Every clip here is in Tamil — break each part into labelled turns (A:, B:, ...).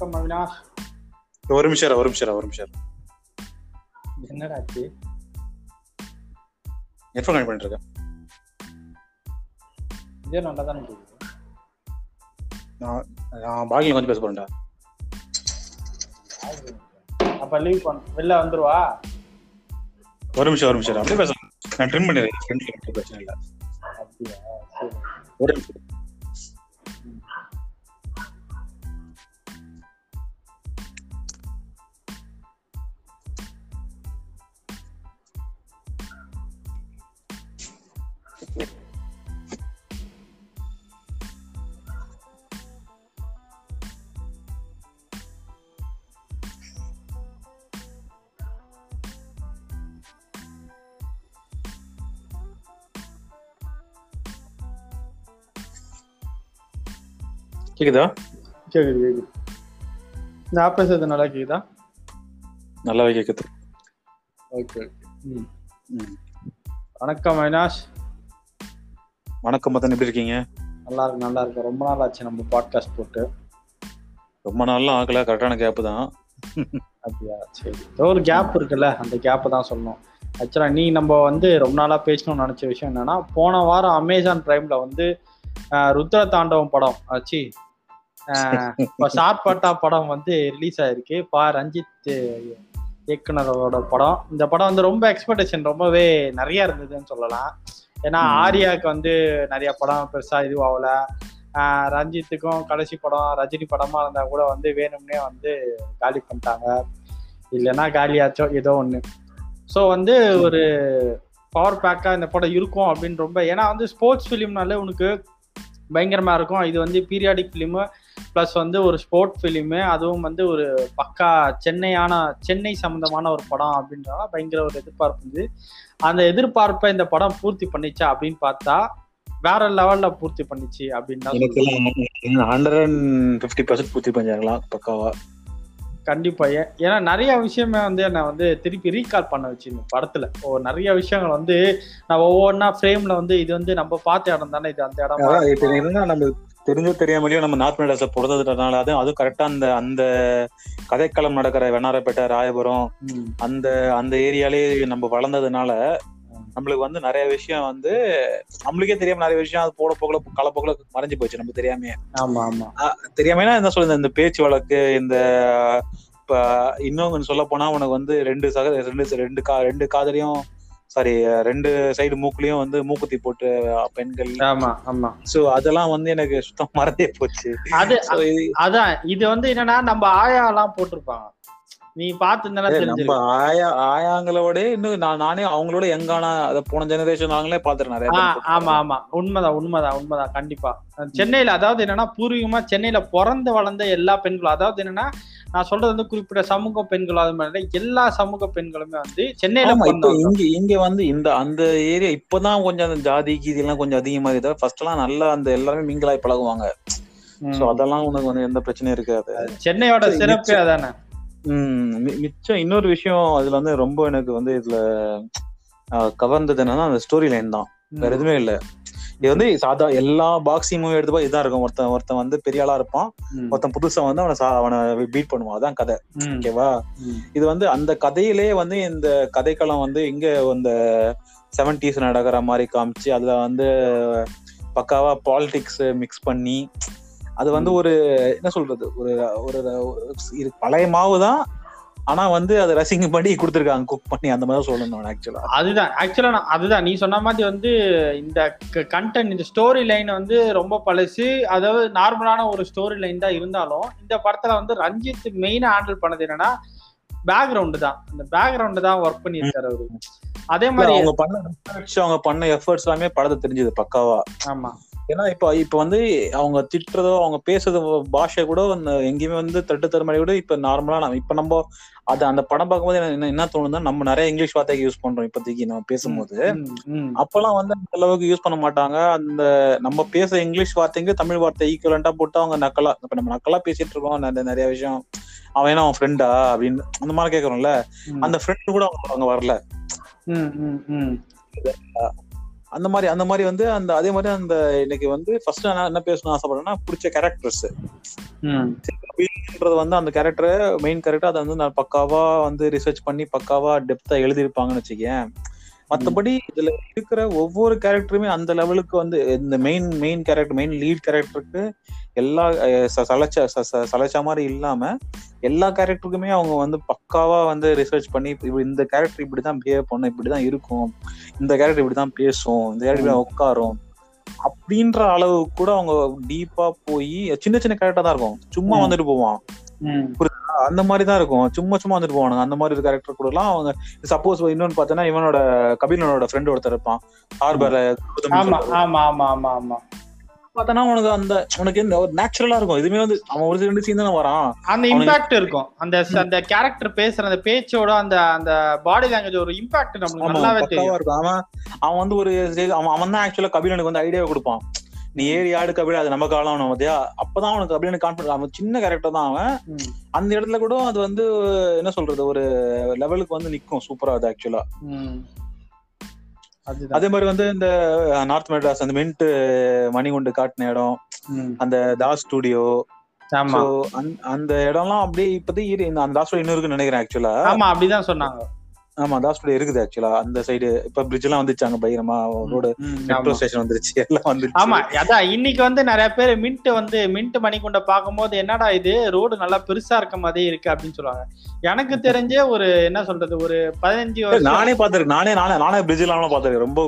A: வணக்கம் அவினாஷ்
B: ஒரு நிமிஷம் ஒரு நிமிஷம் ஒரு நிமிஷம்.
A: என்னடா ஆச்சு
B: ஹெட்ஃபோன் கனெக்ட் பண்ணிட்டு இருக்கேன்
A: இதே நல்லா தானே கேக்குது.
B: நான் நான் பாகில கொஞ்சம் பேச போறேன்டா.
A: அப்ப லீவ் பண்ண வெளில வந்துருவா?
B: ஒரு நிமிஷம் ஒரு நிமிஷம். அப்படியே பேசலாம். நான் ட்ரிம் பண்ணிடுறேன். பிரச்சனை இல்லை.
A: அப்படியா?
B: ஒரு நிமிஷம் கேக்குதா?
A: கேக்குது கேக்குது. நான் பேசுறது நல்லா கேக்குதா?
B: நல்லாவே கேக்குது.
A: ஓகே. வணக்கம் அவினாஷ்.
B: வணக்கம் மதன். எப்படி இருக்கீங்க?
A: நல்லா இருக்கு நல்லா இருக்கு ரொம்ப நாள் ஆச்சு நம்ம பாட்காஸ்ட் போட்டு.
B: ரொம்ப நாள்லாம் ஆகல கரெக்டான கேப் தான்.
A: அப்படியா சரி. ஏதோ ஒரு கேப் இருக்குல்ல அந்த கேப்பை தான் சொல்லணும். ஆக்சுவலாக நீ நம்ம வந்து ரொம்ப நாளாக பேசணும்னு நினச்ச விஷயம் என்னன்னா போன வாரம் அமேசான் பிரைம்ல வந்து ருத்ர தாண்டவம் படம் ஆச்சு. இப்போ சார்பட்டா படம் வந்து ரிலீஸ் ஆயிருக்கு. பா ரஞ்சித் இயக்குனரோட படம். இந்த படம் வந்து ரொம்ப எக்ஸ்பெக்டேஷன் ரொம்பவே நிறைய இருந்ததுன்னு சொல்லலாம். ஏன்னா. ஆர்யாவுக்கு வந்து நிறைய படம் பெருசா இதுவாகல. ரஞ்சித்துக்கும் கடைசி படம் ரஜினி படமா இருந்தா கூட வந்து வேணும்னே வந்து காலி பண்ணிட்டாங்க. இல்லைன்னா காலியாச்சோ ஏதோ ஒண்ணு. ஸோ வந்து ஒரு பவர் பேக்கா இந்த படம் இருக்கும் அப்படின்னு ரொம்ப ஏன்னா வந்து ஸ்போர்ட்ஸ் ஃபிலிம்னாலே உனக்கு பயங்கரமா இருக்கும். இது வந்து பீரியாடிக் ஃபிலிமு ப்ளஸ் வந்து ஒரு ஸ்போர்ட் ஃபிலிமு அதுவும் வந்து ஒரு பக்கா சென்னையான சென்னை சம்பந்தமான ஒரு படம் அப்படின்றனால பயங்கர ஒரு எதிர்பார்ப்பு இருந்தது அந்த எதிர்பார்ப்பை இந்த படம் பூர்த்தி பண்ணிச்சா அப்படின்னு பார்த்தா வேற லெவல்ல பூர்த்தி பண்ணிச்சு அப்படின்னு.
B: ஹண்ட்ரட் அண்ட் ஃபிஃப்டி பர்சன்ட் பூர்த்தி பண்ணிருக்கலாம் பக்காவா
A: கண்டிப்பா. ஏன்னா நிறைய விஷயமே வந்து என்னை வந்து திருப்பி ரீகால் பண்ண வச்சு இந்த படத்துல. ஓ நிறைய விஷயங்கள் வந்து நான் ஒவ்வொன்றா ஃப்ரேம்ல வந்து இது வந்து நம்ம பார்த்த இடம் தானே இது அந்த இடம்
B: நம்ம தெரிஞ்சோ தெரியாமலையோ நம்ம நார்த் மெட்ராஸ்ல பிறந்ததுனால அது அதுவும் கரெக்டா அந்த அந்த கதைக்களம் நடக்கிற வெண்ணாரப்பேட்டை ராயபுரம் அந்த அந்த ஏரியாலே நம்ம வளர்ந்ததுனால நம்மளுக்கு வந்து நிறைய விஷயம் வந்து நம்மளுக்கே தெரியாம நிறைய விஷயம் அது போட போகல காலப்போக்கில் மறைஞ்சு போச்சு நம்ம தெரியாம
A: ஆமா ஆமா.
B: தெரியாம என்ன சொல்லுது இந்த பேச்சு வழக்கு இந்த இப்ப இன்னும் சொல்ல போனா உனக்கு வந்து ரெண்டு சக ரெண்டு ரெண்டு கா ரெண்டு காதலையும் சாரி ரெண்டு சைடு மூக்குலயும் வந்து மூக்குத்தி போட்டு பெண்கள்.
A: ஆமா ஆமா.
B: சோ அதெல்லாம் வந்து எனக்கு சுத்தம் மறந்தே போச்சு.
A: அது அதான் இது வந்து என்னன்னா நம்ம ஆயா எல்லாம் போட்டிருப்பாங்க. நீ
B: ஏய், நம்ம ஆயா ஆயாங்களோட இன்னும் நான் நானே அவங்களோட எங்கான அத போன ஜெனரேஷன் நாங்களே பாத்துறேன்
A: ஆமா ஆமா. உண்மைதான் உண்மைதான் உண்மைதான் கண்டிப்பா. சென்னையில அதாவது என்னன்னா பூர்வீகமா சென்னையில பிறந்து வளர்ந்த எல்லா பெண்களும் அதாவது என்னன்னா நான் சொல்றது வந்து குறிப்பிட்ட சமூக பெண்கள் அது மாதிரி எல்லா சமூக பெண்களுமே வந்து சென்னையில
B: இங்க இங்க வந்து இந்த அந்த ஏரியா இப்பதான் கொஞ்சம் அந்த ஜாதி கீதி எல்லாம் கொஞ்சம் அதிகமா இருக்கு ஃபர்ஸ்ட் எல்லாம் நல்லா அந்த எல்லாருமே மிங்கிலாய் பழகுவாங்க. சோ. அதெல்லாம் உனக்கு வந்து எந்த பிரச்சனையும் இருக்காது.
A: சென்னையோட சிறப்பே அதானே?
B: மிச்சம் இன்னொரு விஷயம் அதுல வந்து ரொம்ப எனக்கு வந்து இதுல கவர்ந்தது என்னன்னா அந்த ஸ்டோரி லைன் தான். வேற எதுவுமே இல்ல. இது வந்து சாதா எல்லா பாக்ஸிங் மூவி எடுத்து இதான் இருக்கும். ஒருத்தன் ஒருத்தன் வந்து பெரிய ஆளா இருப்பான். ஒருத்தன் புதுசா வந்து அவனை அவனை பீட் பண்ணுவான். அதான் கதை. ஓகேவா. இது வந்து அந்த கதையிலே வந்து இந்த கதைக்களம் வந்து இங்க இந்த செவன்டிஸ் நடக்கிற மாதிரி காமிச்சு அதுல வந்து பக்காவா பாலிடிக்ஸ் மிக்ஸ் பண்ணி அது வந்து ஒரு என்ன சொல்றது ஒரு ஒரு பழைய மாவு தான் ஆனா வந்து அதை ரசிக்கும்படி கொடுத்துருக்காங்க குக் பண்ணி அந்த மாதிரி சொல்லணும் ஆக்சுவலா
A: அதுதான் ஆக்சுவலா நான் அதுதான் நீ சொன்ன மாதிரி வந்து இந்த கண்டென்ட் இந்த ஸ்டோரி லைன் வந்து ரொம்ப பழசு. அதாவது நார்மலான ஒரு ஸ்டோரி லைன் தான் இருந்தாலும் இந்த படத்துல வந்து ரஞ்சித் மெயினா ஹேண்டில் பண்ணது என்னன்னா பேக்ரவுண்டு தான். இந்த பேக்ரவுண்டு தான் ஒர்க் பண்ணியிருக்காரு அவரு. அதே மாதிரி
B: அவங்க பண்ண அவங்க பண்ண எஃபர்ட்ஸ் எல்லாமே படத்தை தெரிஞ்சது பக்காவா.
A: ஆமா.
B: ஏன்னா இப்ப இப்ப வந்து அவங்க திட்டுறதோ அவங்க பேசுறதோ பாஷை கூட எங்கேயுமே வந்து தட்டு தருமடி கூட இப்ப நார்மலா நம்ம இப்ப நம்ம அது அந்த படம் பார்க்கும்போது என்ன என்ன தோணுதுன்னா நம்ம நிறைய இங்கிலீஷ் வார்த்தைக்கு யூஸ் பண்றோம் இப்போதைக்கு நம்ம பேசும்போது. அப்பெல்லாம் வந்து அந்த அளவுக்கு யூஸ் பண்ண மாட்டாங்க. அந்த நம்ம பேச இங்கிலீஷ் வார்த்தைக்கு தமிழ் வார்த்தை ஈக்குவலண்டா போட்டு அவங்க நக்கலா இப்ப நம்ம நக்கலா பேசிட்டு இருக்கோம் நிறைய- நிறைய விஷயம். அவன் என்ன அவன் ஃப்ரெண்டா அப்படின்னு அந்த மாதிரி கேக்குறோம்ல. அந்த ஃப்ரெண்ட் கூட அவங்க வரல. அந்த மாதிரி அந்த மாதிரி வந்து அந்த அதே மாதிரி அந்த இன்னைக்கு வந்து ஃபர்ஸ்ட் நான் என்ன பேசணும்னு ஆசைப்படுறேன்னா பிடிச்ச கேரக்டர்ஸ். அப்படின்றது வந்து அந்த கேரக்டர் மெயின் கேரக்டர் அதை வந்து நான் பக்காவா வந்து ரிசர்ச் பண்ணி பக்காவா டெப்தா எழுதியிருப்பாங்கன்னு வச்சுக்கேன் மத்தபடி இதுல இருக்கிற ஒவ்வொரு கேரக்டருமே அந்த லெவலுக்கு வந்து இந்த main main character main lead கேரக்டருக்கு எல்லா சலைச்ச சலைச்ச மாதிரி இல்லாம எல்லா கேரக்டருக்குமே அவங்க வந்து பக்காவா வந்து ரிசர்ச் பண்ணி இந்த கேரக்டர் இப்படிதான் பிஹேவ் பண்ணும் இப்படிதான் இருக்கும் இந்த கேரக்டர் இப்படிதான் பேசும் இந்த கேரக்டர் உட்காரும் அப்படின்ற அளவு கூட அவங்க டீப்பா போய் சின்ன சின்ன கேரக்டர் தான் இருக்கும் சும்மா. வந்துட்டு போவான். அந்த மாதிரி தான் இருக்கும். சும்மா சும்மா வந்துட்டு போவானுங்க. அந்த மாதிரி கேரக்டர் கூட எல்லாம் அவங்க சப்போஸ் இன்னொன்னு பார்த்தோன்னா இவனோட கபிலனோட ஃப்ரெண்ட் ஒருத்தர் இருப்பான். ஹார்பர்ல
A: ஆமா ஆமா ஆமா ஆமா ஆமா.
B: பார்த்தனா உனக்கு அந்த உனக்கு என்ன ஒரு நேச்சுரலா இருக்கும். இதுமே வந்து அவன் ஒரு ரெண்டு சீன் தானே வரான்.
A: அந்த இம்பாக்ட் இருக்கும். அந்த அந்த கேரக்டர் பேசுற அந்த பேச்சோட அந்த அந்த பாடி லாங்குவேஜ் ஒரு இம்பாக்ட் நம்மளுக்கு நல்லாவே தெரியும்.
B: அவன் அவன் வந்து ஒரு அவன் அவன் தான் ஆக்சுவலா கபிலனுக்கு வந்து ஐடியாவை கொடுப்பான். நீ ஏறி ஆடு கபில அது நம்ம காலம் பார்த்தியா அப்பதான் அவனுக்கு கபிலனுக்கு கான்ஃபிடன்ஸ் அவன் சின்ன கேரக்டர் தான் அவன். அந்த இடத்துல கூட அது வந்து என்ன சொல்றது ஒரு லெவலுக்கு வந்து நிக்கும். சூப்பரா அது ஆக்சுவலா அதே மாதிரி வந்து இந்த நார்த் மெட்ராஸ் அந்த மின்ட் மணிகுண்டு காட்டின இடம். அந்த தாஸ் ஸ்டுடியோ அந்த இடம்லாம் அப்படியே இப்போதைக்கு அந்த தாஸ் ஸ்டுடியோ இன்னும் இருக்குன்னு நினைக்கிறேன் ஆக்சுவலா
A: ஆமா அப்படிதான் சொன்னாங்க.
B: ஆமா தாஸ் ஸ்டுடியோ இருக்குது ஆக்சுவலா அந்த சைடு இப்ப பிரிட்ஜ் எல்லாம் வந்துச்சாங்க பயங்கரமா ரோடு மெட்ரோ. ஸ்டேஷன் வந்துருச்சு எல்லாம் வந்துருச்சு.
A: ஆமா அதான் இன்னைக்கு வந்து நிறைய பேர் மின்ட் வந்து மின்ட் மணிக்குண்ட பார்க்கும்போது என்னடா இது ரோடு நல்லா பெருசா இருக்க மாதிரி இருக்கு அப்படின்னு சொல்லுவாங்க. எனக்கு தெரிஞ்சே ஒரு என்ன சொல்றது ஒரு பதினஞ்சு வருஷம்
B: நானே பாத்திருக்கேன் நானே நானே நானே பிரிட்ஜ் எல்லாம் பாத்திருக்கேன் ரொம்ப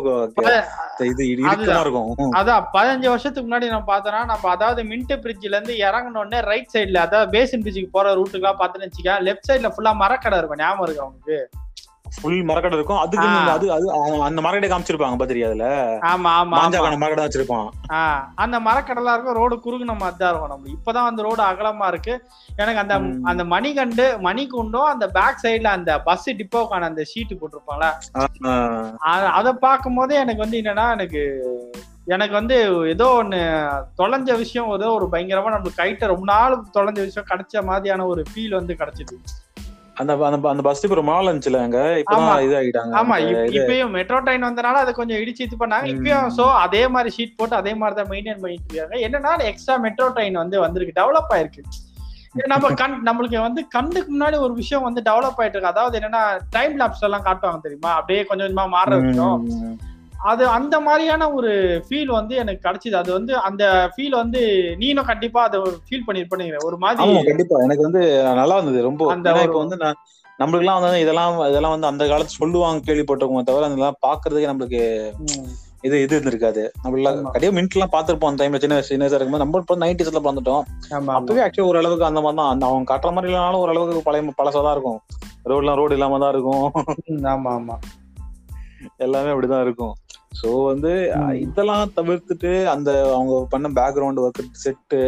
B: இது இடுக்கமா இருக்கும்.
A: அதான் பதினஞ்சு வருஷத்துக்கு முன்னாடி நம்ம பார்த்தோம்னா நம்ம அதாவது மின்ட் பிரிட்ஜ்ல இருந்து இறங்கின உடனே ரைட் சைடுல அதாவது பேசின் பிரிட்ஜுக்கு போற ரூட்டுக்குலாம் பார்த்துன்னு வச்சுக்க லெஃப்ட் சைடுல ஃபுல்லா மரக்கடை இருக்கும் ஞாபகம் இருக்கு அவங்களுக்கு
B: ஃபுல் மரக்கடை இருக்கும். அதுக்கு அது அது அந்த மரக்கடை காமிச்சிருப்பாங்க பாத்திரியா அதுல?
A: ஆமா ஆமா
B: மாஞ்சாக்கான மரக்கடை வச்சிருப்பான்.
A: அந்த மரக்கடலா இருக்கும் ரோடு குறுகுன மாதிரி தான் இருக்கும் நம்ம இப்பதான் அந்த ரோடு அகலமா இருக்கு. எனக்கு அந்த. அந்த மணிகண்டு மணிக்குண்டும் அந்த பேக் சைடுல அந்த பஸ் டிப்போக்கான அந்த ஷீட் போட்டிருப்பாங்களா அத பார்க்கும் போதே எனக்கு வந்து என்னன்னா எனக்கு எனக்கு வந்து ஏதோ ஒண்ணு தொலைஞ்ச விஷயம் ஏதோ ஒரு பயங்கரமா நம்மளுக்கு கைட்ட ரொம்ப நாள் தொலைஞ்ச விஷயம் கிடைச்ச மாதிரியான ஒரு ஃபீல் வந்து கிடைச்சது.
B: அந்த அந்த அந்த பஸ் இப்போ ரொம்ப நாள் இருந்துச்சுல அங்க? இப்பதான். இது ஆகிட்டாங்க
A: ஆமா. இப்பயும் மெட்ரோ ட்ரெயின் வந்தனால அதை கொஞ்சம் இடிச்சு இது பண்ணாங்க. இப்பயும் சோ அதே மாதிரி ஷீட் போட்டு அதே மாதிரி தான் மெயின்டைன் பண்ணிட்டு இருக்காங்க. என்னன்னா எக்ஸ்ட்ரா மெட்ரோ ட்ரெயின் வந்து வந்திருக்கு. டெவலப் ஆயிருக்கு. நம்ம கண் நம்மளுக்கு வந்து கண்ணுக்கு முன்னாடி ஒரு விஷயம் வந்து டெவலப் ஆயிட்டு இருக்கு. அதாவது என்னன்னா டைம் லாப்ஸ் எல்லாம் காட்டுவாங்க தெரியுமா? அப்படியே கொஞ்சம் கொஞ்சமா மாற விஷயம். அது அந்த மாதிரியான ஒரு ஃபீல் வந்து எனக்கு கிடைச்சது. அது வந்து அந்த ஃபீல் வந்து நீனும் கண்டிப்பா அதை ஃபீல் பண்ணிருப்பீங்க ஒரு மாதிரி
B: கண்டிப்பா. எனக்கு வந்து நல்லா இருந்தது. ரொம்ப
A: அந்த
B: இப்ப வந்து நான் நம்மளுக்குலாம் வந்து இதெல்லாம் இதெல்லாம் வந்து அந்த காலத்து சொல்லுவாங்க கேள்விப்பட்டிருக்கோமே தவிர அதெல்லாம் பாக்குறதுக்கு நம்மளுக்கு இது இது இருந்திருக்காது. நம்மள
A: ஆமா.
B: கடையே மின்ட் எல்லாம் பாத்திருப்போம் அந்த டைம்ல சின்ன சின்ன வயசா இருக்கும்போது. நம்ம இப்போ நைன்டிஸ்ல
A: ஆமா
B: அப்பவே ஆக்சுவலி ஓரளவுக்கு அந்த மாதிரி தான் அந்த அவங்க காட்டுற மாதிரி இல்லைனாலும் ஓரளவுக்கு பழைய பழசா தான் இருக்கும். ரோட்லாம் ரோடு இல்லாம தான் இருக்கும்.
A: ஆமா ஆமா.
B: எல்லாமே அப்படிதான் இருக்கும். சோ வந்து. இதெல்லாம் தவிர்த்துட்டு அந்த அவங்க பண்ண பேக்ரவுண்ட் ஒர்க் செட்டு.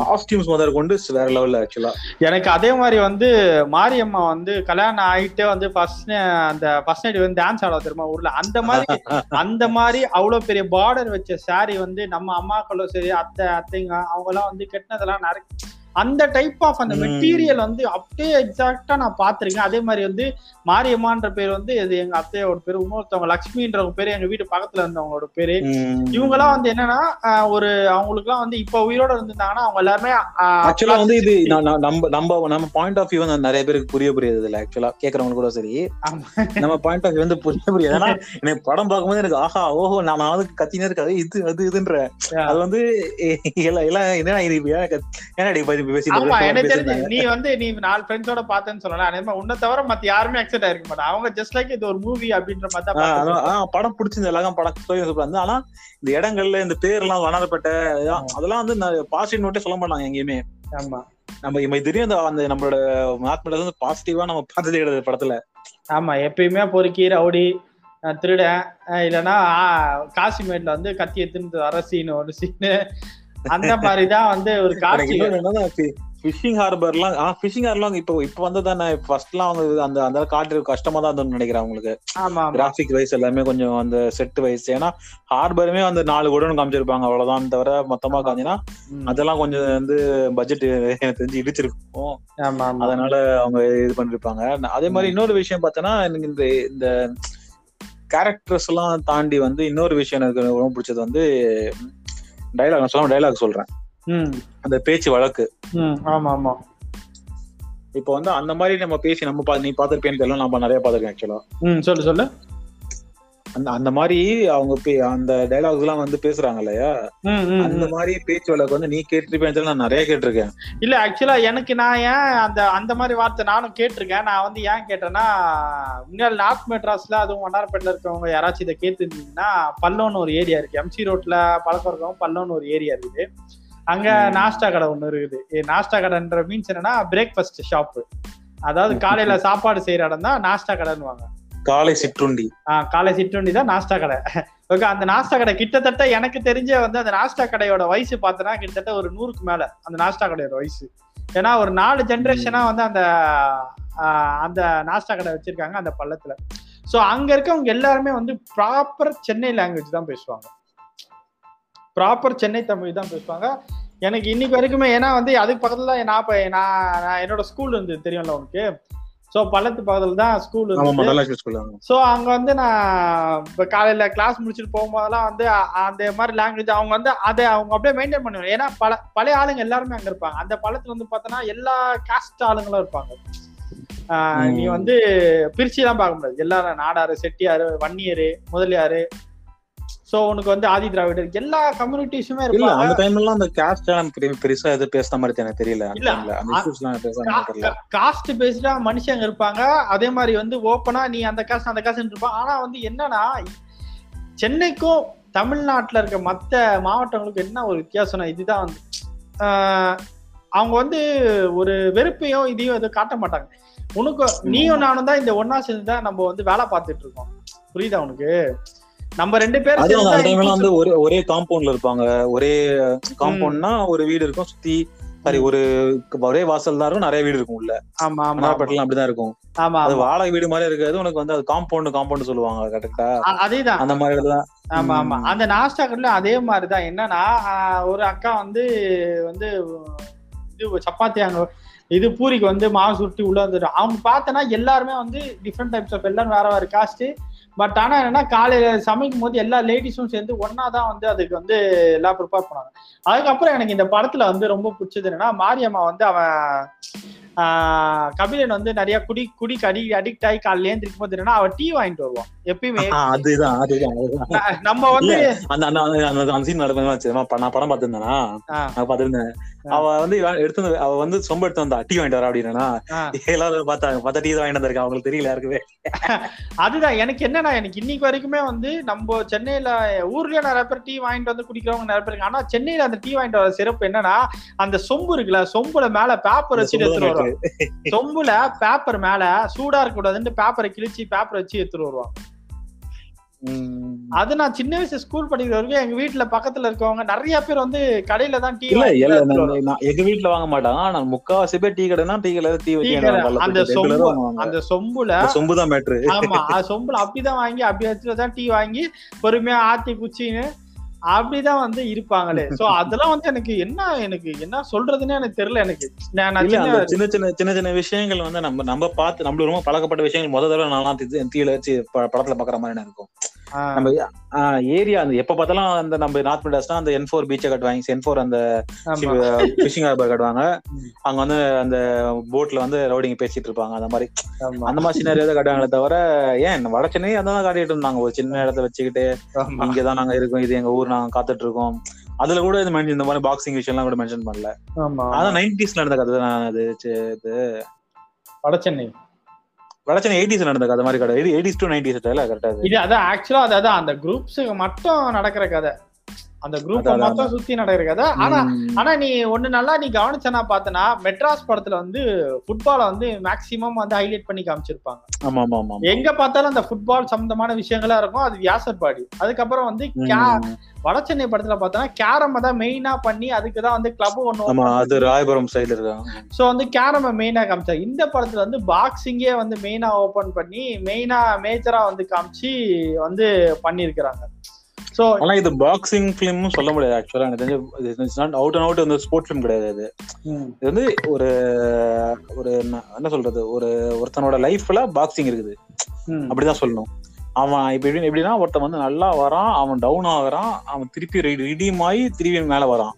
B: காஸ்டியூம்ஸ் முதல் கொண்டு வேற லெவல்ல ஆக்சுவலா
A: எனக்கு அதே மாதிரி வந்து மாரியம்மா வந்து கல்யாணம் ஆயிட்டே வந்து ஃபர்ஸ்ட் அந்த ஃபர்ஸ்ட் நைட் வந்து டான்ஸ் ஆட தெரியுமா ஊர்ல அந்த மாதிரி அந்த மாதிரி அவ்வளவு பெரிய பார்டர் வச்ச saree வந்து நம்ம அம்மாக்களும் சரி அத்தை அத்தைங்க அவங்க எல்லாம் வந்து கெட்டினதெல்லாம் நிறைய அந்த டைப் ஆஃப் அந்த. மெட்டீரியல் வந்து அப்படியே எக்ஸாக்டா நான் பார்த்திருக்கேன். அதே மாதிரி வந்து மாரியம்மான்ற பேர் வந்து இது எங்க அத்தையோட பேர் இன்னொருத்தவங்க லக்ஷ்மின்றவங்க பேரு எங்க வீட்டு பக்கத்துல இருந்தவங்களோட பேரு. இவங்க எல்லாம் வந்து என்னன்னா ஒரு அவங்களுக்கு எல்லாம் வந்து இப்ப உயிரோட இருந்திருந்தாங்கன்னா அவங்க எல்லாருமே
B: ஆக்சுவலா வந்து இது நம்ம நம்ம நம்ம பாயிண்ட் ஆஃப் வியூ நிறைய பேருக்கு புரிய புரியுது இல்ல. ஆக்சுவலா கேக்குறவங்க கூட சரி. நம்ம பாயிண்ட் ஆஃப் வியூ வந்து புரிய புரியுது. ஏன்னா எனக்கு படம் பார்க்கும்போது எனக்கு ஆஹா ஓஹோ நான் நான் வந்து கத்தினே இருக்காது. இது அது இதுன்ற. அது வந்து எல்லாம் என்ன இது
A: நீ வந்து நீ நாலு ஃப்ரெண்ட்ஸோட பார்த்தேன்னு சொல்லலாம் அதே உன்னை தவிர மத்த யாருமே அக்செப்ட் ஆயிருக்க மாட்டாங்க. அவங்க ஜஸ்ட் லைக் இது ஒரு மூவி அப்படின்ற மாதிரி
B: படம் பிடிச்சிருந்த எல்லாரும் படம் சூப்பரா இருந்தது. ஆனா இந்த இடங்கள்ல இந்த பேர்லாம் இதெல்லாம் அதெல்லாம் வந்து பாசிட்டிவ் நோட்டே சொல்ல மாட்டாங்க எங்கேயுமே.
A: ஆமா.
B: நம்ம இப்ப திடீர்னு அந்த- நம்மளோட மேத்மெட்டிக்ஸ் வந்து பாசிட்டிவா நம்ம பார்த்ததே கிடையாது படத்துல.
A: ஆமா எப்பயுமே பொறுக்கி ரவுடி திருடன் அஹ் இல்லைன்னா காசிமேட்ல வந்து கத்தி எடுத்துட்டு வர சீன் ஒரு சீனு அந்த மாதிரிதான் வந்து ஒரு காட்சி.
B: ஃபிஷிங் ஹார்பர்லாம் ஆ ஃபிஷிங் ஹார்பர்லாம் இப்போ இப்போ வந்து தானே ஃபர்ஸ்ட்லாம் அவங்க அந்த அந்த காட்டு கஷ்டமா தான் இருந்ததுன்னு நினைக்கிறேன்
A: ஆமா
B: கிராஃபிக் வைஸ் எல்லாமே கொஞ்சம் அந்த செட் வைஸ் ஏன்னா ஹார்பருமே அந்த நாலு குடோன் காமிச்சிருப்பாங்க அவ்வளவுதான் தவிர மொத்தமா காமிச்சினா. அதெல்லாம் கொஞ்சம் வந்து பட்ஜெட் எனக்கு தெரிஞ்சு இடிச்சிருக்கும். அதனால அவங்க இது பண்ணிருப்பாங்க. அதே மாதிரி இன்னொரு விஷயம் பார்த்தோன்னா எனக்கு இந்த இந்த கேரக்டர்ஸ் எல்லாம் தாண்டி வந்து இன்னொரு விஷயம் எனக்கு ரொம்ப பிடிச்சது வந்து டைலாக் நான் சொல்லாம டைலாக் சொல்றேன். அந்த பேச்சு வழக்கு.
A: ஆமா ஆமா.
B: இப்போ வந்து அந்த மாதிரி நம்ம பேசி நம்ம நீ பாத்திருப்பேன்னு தெரியல நம்ம நிறைய பாத்திருக்கேன் ஆக்சுவலா
A: சொல்லு சொல்லு.
B: அந்த அந்த மாதிரி அவங்க அந்த டைலாக்ஸ் எல்லாம் வந்து பேசுறாங்க இல்லையா அந்த. மாதிரி பேச்சு வழக்கு வந்து நீ கேட்டிருப்பேன்னு சொல்லி நான் நிறைய கேட்டிருக்கேன்.
A: இல்ல ஆக்சுவலா எனக்கு நான் ஏன் அந்த அந்த மாதிரி வார்த்தை நானும் கேட்டிருக்கேன். நான் வந்து ஏன் கேட்டேன்னா முன்னாடி நார்த் மெட்ராஸ்ல அதுவும் வண்ணாரப்பேட்டில் இருக்கவங்க யாராச்சும் இதை கேட்டுருந்தீங்கன்னா பல்லோன்னு ஒரு ஏரியா இருக்கு. எம்சி ரோட்ல பழக்கம் இருக்கவங்க பல்லோன்னு ஒரு ஏரியா இருக்குது. அங்க. நாஸ்டா கடை ஒண்ணு இருக்குது. நாஸ்டா கடைன்ற மீன்ஸ் என்னன்னா பிரேக்ஃபாஸ்ட் ஷாப் அதாவது காலையில சாப்பாடு செய்யற இடம் தான் நாஸ்டா கடைன்னுவாங்க.
B: காலை சிற்றுண்டி.
A: ஆஹ் காலை சிற்றுண்டி தான் நாஸ்டா கடை. ஓகே அந்த நாஸ்டா கடை கிட்டத்தட்ட எனக்கு தெரிஞ்ச வந்து அந்த நாஸ்டா கடையோட வயசு பார்த்தோன்னா கிட்டத்தட்ட ஒரு நூறுக்கு மேல அந்த நாஸ்டா கடையோட வயசு. ஏன்னா ஒரு நாலு ஜென்ரேஷனா வந்து அந்த ஆஹ் அந்த நாஸ்டா கடை வச்சிருக்காங்க அந்த பள்ளத்துல. ஸோ அங்க இருக்கவங்க எல்லாருமே வந்து ப்ராப்பர் சென்னை லாங்குவேஜ் தான் பேசுவாங்க. ப்ராப்பர் சென்னை தமிழ் தான் பேசுவாங்க. எனக்கு இன்னைக்கு வரைக்குமே ஏன்னா வந்து அதுக்கு பக்கத்துல நான் நான் என்னோட ஸ்கூல் இருந்தது தெரியும்ல உனக்கு? ஸோ பள்ளத்து பக்கத்துல தான் ஸ்கூல் ஸோ அங்க வந்து நான் இப்போ காலையில கிளாஸ் முடிச்சுட்டு போகும்போதெல்லாம் வந்து அந்த மாதிரி லாங்குவேஜ் அவங்க வந்து அதை அவங்க அப்படியே மெயின்டைன் பண்ணுவாங்க. ஏன்னா பல பழைய ஆளுங்க எல்லாருமே அங்க இருப்பாங்க. அந்த பழத்துல வந்து பார்த்தோன்னா எல்லா காஸ்ட் ஆளுங்களும் இருப்பாங்க. நீ வந்து பிரிச்சு தான் பார்க்க முடியாது. எல்லாரும் நாடாரு செட்டியாரு வன்னியரு முதலியாரு ஸோ உனக்கு வந்து ஆதி திராவிடர் எல்லா கம்யூனிட்டிஸுமே
B: இல்ல
A: இருப்பாங்க.
B: அந்த டைம்ல அந்த கேஸ்ட் பெரிய பெருசா எது பேசுற மாதிரி எனக்கு தெரியல.
A: இல்ல, காஸ்ட் பேஸ்டா மனுஷங்க இருப்பாங்க. அதே மாதிரி வந்து ஓப்பனா நீ அந்த காசு அந்த காசு இருப்பான் ஆனா வந்து என்னன்னா சென்னைக்கும் தமிழ்நாட்டுல இருக்க மத்த மாவட்டங்களுக்கும் என்ன ஒரு வித்தியாசம்னா இதுதான் வந்து அவங்க வந்து ஒரு வெறுப்பையும் இதையும் எதுவும் காட்ட மாட்டாங்க. உனக்கு நீயும் நானும் தான் இந்த ஒன்னா சேர்ந்து தான் நம்ம வந்து வேலை பார்த்துட்டு இருக்கோம். புரியுதா உனக்கு? நம்ம ரெண்டு பேரும்
B: அதுவும் அந்த டைம்ல
A: தான்
B: வந்து ஒரே ஒரே காம்பவுண்ட்ல இருப்பாங்க. ஒரே காம்பவுண்ட்னா ஒரு வீடு இருக்கும். சுத்தி சாரி ஒரு ஒரே வாசல் தான் இருக்கும். நிறைய வீடு இருக்கும் உள்ள.
A: ஆமா ஆமா
B: அப்படிதான் இருக்கும்.
A: ஆமா
B: அது வாடகை வீடு மாதிரி இருக்காது உனக்கு வந்து அது காம்பவுண்ட் காம்பவுண்ட் சொல்லுவாங்க கரெக்டா
A: அதேதான்.
B: அந்த மாதிரி இடத்துல
A: ஆமா ஆமா. அந்த நாஸ்டா கடையில அதே மாதிரிதான். என்னன்னா ஒரு அக்கா வந்து வந்து இது சப்பாத்தி அங்க இது பூரிக்கு வந்து மாவு சுருட்டி உள்ள வந்துட்டு அவங்க பார்த்தனா எல்லாருமே வந்து டிஃப்ரெண்ட் டைப்ஸ் ஆஃப் எல்லாம் வேற வேற காஸ்ட் பட் ஆனா என்னன்னா காலையில சமைக்கும் போது எல்லா லேடிஸும் சேர்ந்து ஒன்னா தான் வந்து அதுக்கு வந்து எல்லாம் ப்ரிப்பேர் பண்ணாங்க அதுக்கப்புறம் எனக்கு இந்த படத்துல வந்து ரொம்ப பிடிச்சது என்னன்னா மாரியம்மா வந்து அவன் ஆஹ் கபிலன் வந்து நிறைய குடி குடிக்கு அடி அடிக்ட் ஆகி காலையில ஏந்திருக்கும் போது என்னன்னா அவன் டீ வாங்கிட்டு வருவான். எப்பயுமே
B: அதுதான் அதுதான்
A: நம்ம வந்து
B: அந்த அந்த அந்த- சீன் நடக்கும் நான் படம் பார்த்திருந்தேனா. நான் பார்த்திருந்தேன். அவ வந்து எடுத்து அவ வந்து சொம்ப எடுத்து வந்தா டீ வாங்கிட்டு வரா அப்படின்னா. எல்லாரும் பார்த்தாங்க பார்த்தா டீ தான் வாங்கிட்டு வந்திருக்கா? அவங்களுக்கு தெரியல யாருக்குமே.
A: அதுதான் எனக்கு என்னன்னா எனக்கு இன்னைக்கு வரைக்குமே வந்து நம்ம சென்னையில ஊர்லயே நிறைய பேர் டீ வாங்கிட்டு வந்து குடிக்கிறவங்க நிறைய பேர் இருக்காங்க. ஆனா சென்னையில அந்த டீ வாங்கிட்டு வர சிறப்பு என்னன்னா அந்த சொம்பு இருக்குல்ல சொம்புல மேல பேப்பர் வச்சுட்டு எடுத்துட்டு வருவாங்க. சொம்புல பேப்பர் மேல சூடா இருக்க கூடாதுன்னு பேப்பரை கிழிச்சு பேப்பர் வச்சு எடுத்துட்டு வருவாங்க. அது நான் சின்ன வயசு ஸ்கூல் படிக்கிற வரைக்கும் எங்க வீட்டுல பக்கத்துல இருக்கவங்க நிறைய பேர் வந்து கடையில தான் டீ
B: இல்ல எங்க வீட்ல வாங்க மாட்டாங்க ஆனா முக்காவாசி பேர் டீ கடைனா டீ கடையில டீ.
A: அந்த சொம்பு. அந்த சொம்புல
B: சொம்பு தான் மேட்ரு
A: ஆமா சொம்புல அப்படிதான் வாங்கி அப்படி வச்சுட்டு தான் டீ வாங்கி பொறுமையா ஆத்தி குச்சின்னு அப்படிதான் வந்து இருப்பாங்களே. சோ அதெல்லாம் வந்து எனக்கு என்ன எனக்கு என்ன சொல்றதுன்னு எனக்கு தெரியல எனக்கு. நான் சின்ன
B: சின்ன சின்ன சின்ன விஷயங்கள் வந்து நம்ம நம்ம பார்த்து நம்மளுக்கு ரொம்ப பழக்கப்பட்ட விஷயங்கள் முத தடவை நான்லாம் தி- தீயில வச்சு படத்துல பாக்குற மாதிரி இருக்கும். நம்ம ஏரியா அந்த எப்ப பார்த்தாலும் அந்த நம்ம நார்த் மெட்ராஸ்னா அந்த என் ஃபோர் பீச்சை கட்டுவாங்க. என் ஃபோர் அந்த. ஃபிஷிங் ஹார்பர் கட்டுவாங்க. அங்க வந்து அந்த போட்ல வந்து ரவுடிங்க பேசிட்டு இருப்பாங்க. அந்த மாதிரி. அந்த மாதிரி சின்ன தான் கட்டுவாங்களே தவிர ஏன் வட சென்னை அதான் காட்டிட்டு இருந்தாங்க. ஒரு சின்ன இடத்த வச்சுக்கிட்டு. இங்கதான் நாங்க இருக்கோம். இது எங்க ஊர் நாங்க காத்துட்டு இருக்கோம் அதுல கூட இது இந்த மாதிரி பாக்ஸிங் விஷயம் எல்லாம் கூட மென்ஷன் பண்ணல.
A: ஆமா.
B: அதான் நைன்டிஸ்ல நடந்த கதை தான் அது இது.
A: வட சென்னை
B: வடச்சென்னை எயிட்டிஸ் நடந்த கதை மாதிரி கடை எயிட்டிஸ் டு நைன்டிஸ் கரெக்டா அது
A: இது? அதான் ஆக்சுவலா அது அதான். அந்த குரூப்ஸுக்கு மட்டும் நடக்கிற கதை. அந்த குரூப் மட்டும் சுத்தி நடக்கிற கதை ஆனா. ஆனா நீ ஒண்ணு நல்லா நீ கவனிச்சனா பார்த்தனா மெட்ராஸ் படத்துல வந்து ஃபுட்பால வந்து மேக்சிமம் வந்து ஹைலைட் பண்ணி காமிச்சிருப்பாங்க.
B: ஆமா ஆமா.
A: எங்க பார்த்தாலும் அந்த ஃபுட்பால் சம்பந்தமான விஷயங்களா இருக்கும். அது வியாசர்பாடி அதுக்கப்புறம் வந்து. வட சென்னை படத்துல பார்த்தோன்னா கேரம் தான் மெயினா பண்ணி அதுக்கு தான் வந்து கிளப் ஒண்ணு
B: அது ராயபுரம் சைடுல இருக்காங்க
A: சோ வந்து கேரம் மெயினா காமிச்சாங்க இந்த படத்துல வந்து பாக்ஸிங்கே வந்து மெயினா ஓபன் பண்ணி மெயினா மேஜரா வந்து காமிச்சு வந்து பண்ணிருக்கிறாங்க சோ
B: ஆனா இது பாக்ஸிங் பிலிம் சொல்ல முடியாது ஆக்சுவலா எனக்கு தெரிஞ்சு அவுட் அண்ட் அவுட் வந்து ஸ்போர்ட் ஃபிலிம் கிடையாது இது இது வந்து ஒரு ஒரு என்ன சொல்றது? ஒரு ஒருத்தனோட லைஃப்ல பாக்ஸிங் இருக்குது. அப்படிதான் சொல்லணும். அவன் இப்ப எப்படி எப்படின்னா ஒருத்தன் வந்து நல்லா வரான் அவன் டவுன் ஆகுறான் அவன் திருப்பி ரிடீம் ஆகி திருப்பி மேல வரான்.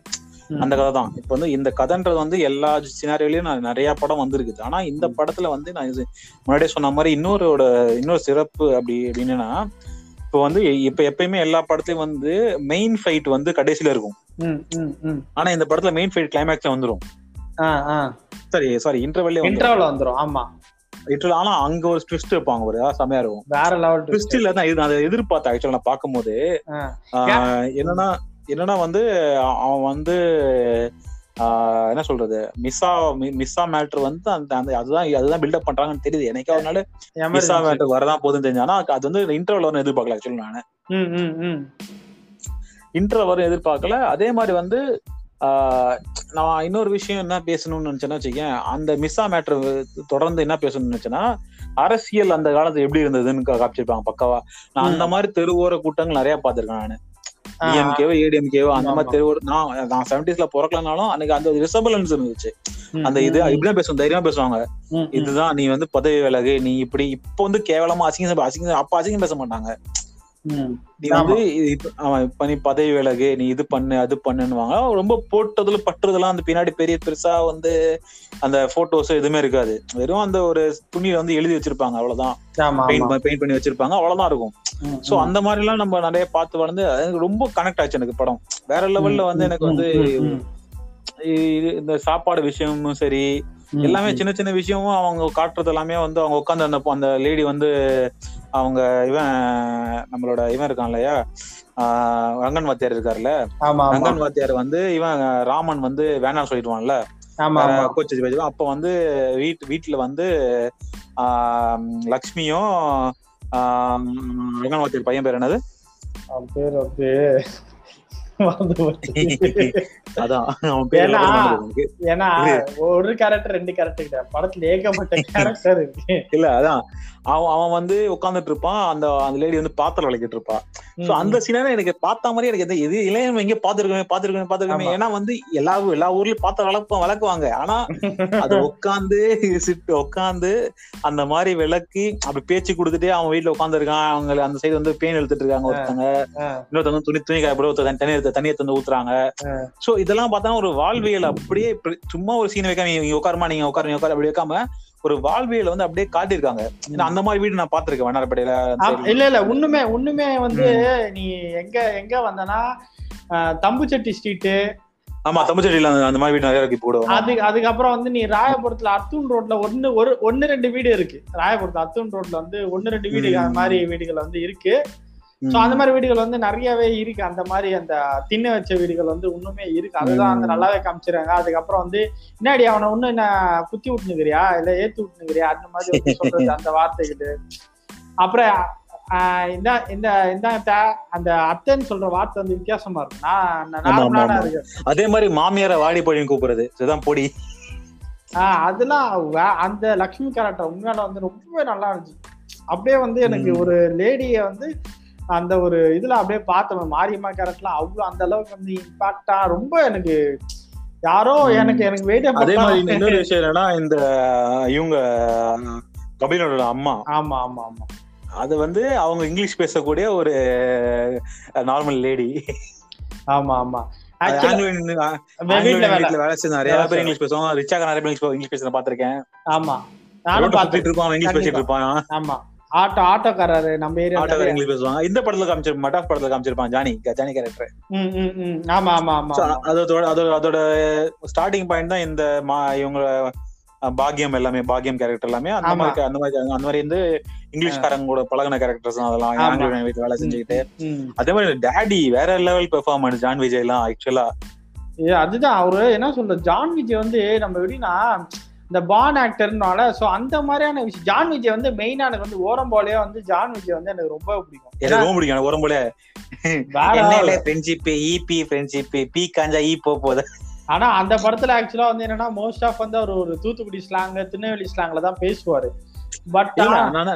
B: அந்த கதை தான். இப்ப வந்து இந்த கதைன்றது வந்து எல்லா சினாரியோலயும் நான் நிறைய படம் வந்திருக்குது. ஆனா இந்த. படத்துல வந்து நான் முன்னாடியே சொன்ன மாதிரி இன்னொருட இன்னொரு சிறப்பு அப்படி அப்படின்னா இப்போ வந்து இப்ப எப்பயுமே எல்லா படத்துலயும் வந்து மெயின் ஃபைட் வந்து கடைசியில இருக்கும். ஆனா இந்த படத்துல மெயின் ஃபைட் கிளைமேக்ஸ்ல வந்துரும். சாரி சாரி இன்டர்வெல்லே வந்து
A: இன்டர்வல் வந்துரும். ஆமா.
B: இன்டர்வல் ஆனா அங்க ஒரு ட்விஸ்ட் வைப்பாங்க ஒரு செமையா இருக்கும்.
A: வேற லெவல்
B: ட்விஸ்ட் இல்ல தான் இது அதை எதிர்பார்த்தேன் ஆக்சுவலா நான் பார்க்கும்போது. என்னன்னா என்னன்னா வந்து அவன் வந்து என்ன சொல்றது? மிஸ்ஸா மிஸ்ஸா மேட்ரு வந்து அந்த அந்த அதுதான் அதுதான் பில்டப் பண்றாங்கன்னு தெரியுது. எனக்கு ஒரு நாள் மிஸ்ஸா மேட்ரு வரதான் போதுன்னு தெரிஞ்சு. ஆனா அது வந்து இன்டர்வல் வரும் எதிர்பார்க்கல ஆக்சுவலி நான். இன்டர்வல் வரும் எதிர்பார்க்கல. அதே மாதிரி வந்து ஆஹ் நான் இன்னொரு விஷயம் என்ன பேசணும்னு நினைச்சேன்னா வச்சுக்கேன். அந்த மிஸ்ஸா மேட்ரு தொடர்ந்து என்ன பேசணும்னு நினைச்சேன்னா அரசியல் அந்த காலத்துல எப்படி இருந்ததுன்னு கா- காமிச்சிருப்பாங்க பக்காவா. நான் அந்த மாதிரி தெருவோர கூட்டங்கள் நிறைய பார்த்திருக்கேன் நானு. டிஎம்கேவோ ஏடிஎம்கேவோ அந்த மாதிரி
A: ஆமா.
B: தெருவோர நான் நான் செவன்டிஸ்ல பிறக்கலனாலும் அன்னைக்கு அந்த ரிசபலன்ஸ் இருந்துச்சு அந்த இது இப்படிதான் பேசுவாங்க தைரியமா பேசுவாங்க. இதுதான் நீ வந்து பதவி விலகு நீ இப்படி இப்போ வந்து கேவலமா அசிங்கம் அசிங்கம் அப்ப அசிங்கம் பேச மாட்டாங்க. நீ வந்து இது- இப்ப- ஆமா, இப்ப நீ பதவி விலகு நீ இது பண்ணு அது பண்ணுன்னுவாங்க. ரொம்ப போட்டதுல பட்டுறதுலாம் அந்த பின்னாடி பெரிய பெருசா வந்து அந்த போட்டோஸ் எதுவுமே இருக்காது. வெறும் அந்த ஒரு துணியில வந்து எழுதி வச்சிருப்பாங்க அவ்வளவுதான். பெயிண்ட் பெயிண்ட் பண்ணி வச்சிருப்பாங்க அவ்வளவுதான் இருக்கும். சோ. அந்த மாதிரி எல்லாம் நம்ம நிறைய பார்த்து வளர்ந்து ரொம்ப கனெக்ட் ஆச்சு எனக்கு படம். வேற லெவல்ல வந்து எனக்கு வந்து இந்த சாப்பாடு விஷயமும் சரி. எல்லாமே. சின்ன சின்ன விஷயமும் அவங்க காட்டுறது எல்லாமே வந்து அவங்க உட்காந்து அந்த அந்த லேடி வந்து அவங்க இவன் நம்மளோட இவன் இருக்கான் இல்லையா? ஆஹ் ரங்கன் வாத்தியார் இருக்காருல்ல ரங்கன் வாத்தியார் வந்து இவன் ராமன் வந்து வேணாம் சொல்லிடுவான்ல?
A: ஆமா ஆமா.
B: கோச் அப்ப வந்து வீட்டு வீட்டுல வந்து ஆஹ் லக்ஷ்மியும் ஆஹ் ரங்கன் வாத்தியார் பையன் பேர் என்னது?
A: பேர் வந்து ஏன்னா, ஒரு கேரக்டர் ரெண்டு கேரக்டர் படத்துல ஏகப்பட்ட கேரக்டர் இருக்கு.
B: இல்ல அதான். அவன் அவன் வந்து உட்கார்ந்துட்டு இருப்பான் அந்த அந்த லேடி வந்து பாத்திரம் விளக்கிட்டு இருப்பா சோ அந்த சீனான எனக்கு பார்த்த மாதிரி எனக்கு எது இது இளையம் எங்க பாத்துருக்கமே பாத்துருக்கமே பாத்துருக்கமே. ஏன்னா வந்து எல்லா எல்லா ஊர்லயும் பாத்திரம் வளர்ப்போம் வளர்க்குவாங்க ஆனா அது உட்காந்து சிட்டு உட்காந்து அந்த மாதிரி விளக்கி அப்படி பேச்சு கொடுத்துட்டே அவன் வீட்டுல உட்கார்ந்து இருக்கான் அவங்க அந்த சைடு வந்து பேன் எடுத்துட்டு இருக்காங்க ஒருத்தங்க.
A: ஆ.
B: இன்னொருத்தவங்க துணி துணி காய போட ஒருத்தர் தண்ணி எடுத்து தண்ணியை தந்து ஊத்துறாங்க சோ இதெல்லாம் பார்த்தா ஒரு வாழ்வியல் அப்படியே சும்மா ஒரு சீன் வைக்காம நீங்க உட்காருமா நீங்க உட்காரு உட்காரு அப்படி வைக்காம ஒரு வாழ்வியல் வந்து அப்படியே காட்டியிருக்காங்க. ஏன்னா அந்த மாதிரி வீடு நான் பாத்திருக்கேன் வண்ணாரப்பேட்டையில.
A: இல்ல இல்ல உண்மைமே உண்மைமே வந்து நீ எங்க எங்க வந்தனா தம்புச்செட்டி ஸ்ட்ரீட்
B: ஆமா தமிழ்ச்செடியில அந்த மாதிரி வீடு நிறைய இருக்கு போடுவோம்
A: அது அதுக்கப்புறம் வந்து நீ ராயபுரத்துல அத்தூன் ரோட்ல ஒன்னு ஒரு ஒன்னு ரெண்டு வீடு இருக்கு. ராயபுரத்துல அத்தூன் ரோட்ல வந்து ஒன்னு ரெண்டு வீடு. அந்த மாதிரி வீடுகள் வந்து இருக்கு. சோ அந்த மாதிரி வீடுகள் வந்து நிறையவே இருக்கு. அந்த மாதிரி அந்த திண்ண வச்ச வீடுகள் வந்து இன்னுமே இருக்கு. அதுதான் வந்து
B: ம்.
A: நல்லாவே காமிச்சிருக்காங்க. அதுக்கப்புறம் வந்து பின்னாடி அவனை இன்னும் என்ன குத்தி விட்டுனுக்கிறியா இல்ல ஏத்து விட்டுனுக்கிறியா அந்த மாதிரி சொல்றது அந்த வார்த்தைகள். அப்புறம் இந்த இந்த இந்த அந்த அத்தைன்னு சொல்ற வார்த்தை வந்து வித்தியாசமா இருக்கும்
B: அதே மாதிரி மாமியார வாடி பொடின்னு கூப்பிடுறது. இதுதான் பொடி.
A: ஆஹ் அதெல்லாம் அந்த லக்ஷ்மி கேரக்டர் உண்மையால வந்து ரொம்ப நல்லா இருந்துச்சு. அப்படியே வந்து எனக்கு. ஒரு லேடிய வந்து அந்த ஒரு இதுல அப்படியே பார்த்தேன் மாரியம்மா கேரக்டர்லாம் அவ்வளவு அந்த அளவுக்கு வந்து இம்பாக்டா ரொம்ப எனக்கு யாரோ. எனக்கு எனக்கு வெயிட்
B: அதே மாதிரி இன்னொரு விஷயம் என்னன்னா இந்த இவங்க கபிலனோட அம்மா.
A: ஆமா ஆமா ஆமா.
B: அது வந்து அவங்க இங்கிலீஷ் பேசக்கூடிய ஒரு நார்மல் லேடி
A: ஆமா ஆமா. வேலை.
B: செஞ்ச நிறைய பேர் இங்கிலீஷ் பேசுவாங்க. ரிச்சாக நிறைய பேர் இங்கிலீஷ் பேசுறத பாத்திருக்கேன்
A: ஆமா. நானும்
B: சுத்திட்டு இருப்பான் இங்கிலீஷ் பேசிட்டு இருப்பான்.
A: ஆமா. ஆட்டோ ஆட்டோக்காரரு நம்ம ஏரியா
B: இங்கிலீஷ் பேசுவாங்க இந்த படத்துல காமிச்சிருப்பான் மட்டாஃப் படத்துல காமிச்சிருப்பான் ஜானி ஜானி கேரக்டர்
A: ம் ம் ம் ஆமா ஆமா ஆமா.
B: அதோட அதோட அதோட ஸ்டார்டிங் பாயிண்ட் தான் இந்த மா- இவங்க அஹ், பாக்கியம் எல்லாமே பாக்கியம் கேரக்டர் எல்லாமே அந்த. மாதிரி அந்த மாதிரி அந்த மாதிரி வந்து இங்கிலீஷ்காரங்க கூட பழகின கேரக்டர்ஸ் அதெல்லாம். ஆங்கில வீட்டுல வேலை செஞ்சுக்கிட்டு. அதே மாதிரி டேடி வேற லெவல் பெர்ஃபார்மன்ஸ் ஜான் விஜய் எல்லாம் ஆக்சுவலா
A: அதுதான் அவரு என்ன சொல்ற ஜான் விஜய் வந்து நம்ம எப்படின்னா இந்த பான் ஆக்டர்னால சோ அந்த மாதிரியான விஷயம் ஜான் விஜய் வந்து மெயினா எனக்கு வந்து ஓரம் போலயே வந்து ஜான் விஜய் வந்து எனக்கு ரொம்ப பிடிக்கும்.
B: எனக்கு ரொம்ப பிடிக்கும்
A: வேற
B: என்னையில
A: level.
B: ஃப்ரெண்ட்ஷிப் இபி ஃப்ரெண்ட்ஷிப் பி காஞ்சா ஈ போ போகுது.
A: ஆனா அந்த படத்துல ஆக்சுவலா வந்து என்னன்னா மோஸ்ட் ஆஃப் வந்து அவர் ஒரு தூத்துக்குடி ஸ்லாங் திருநெல்வேலி ஸ்லாங்ல தான் பேசுவாரு. பட்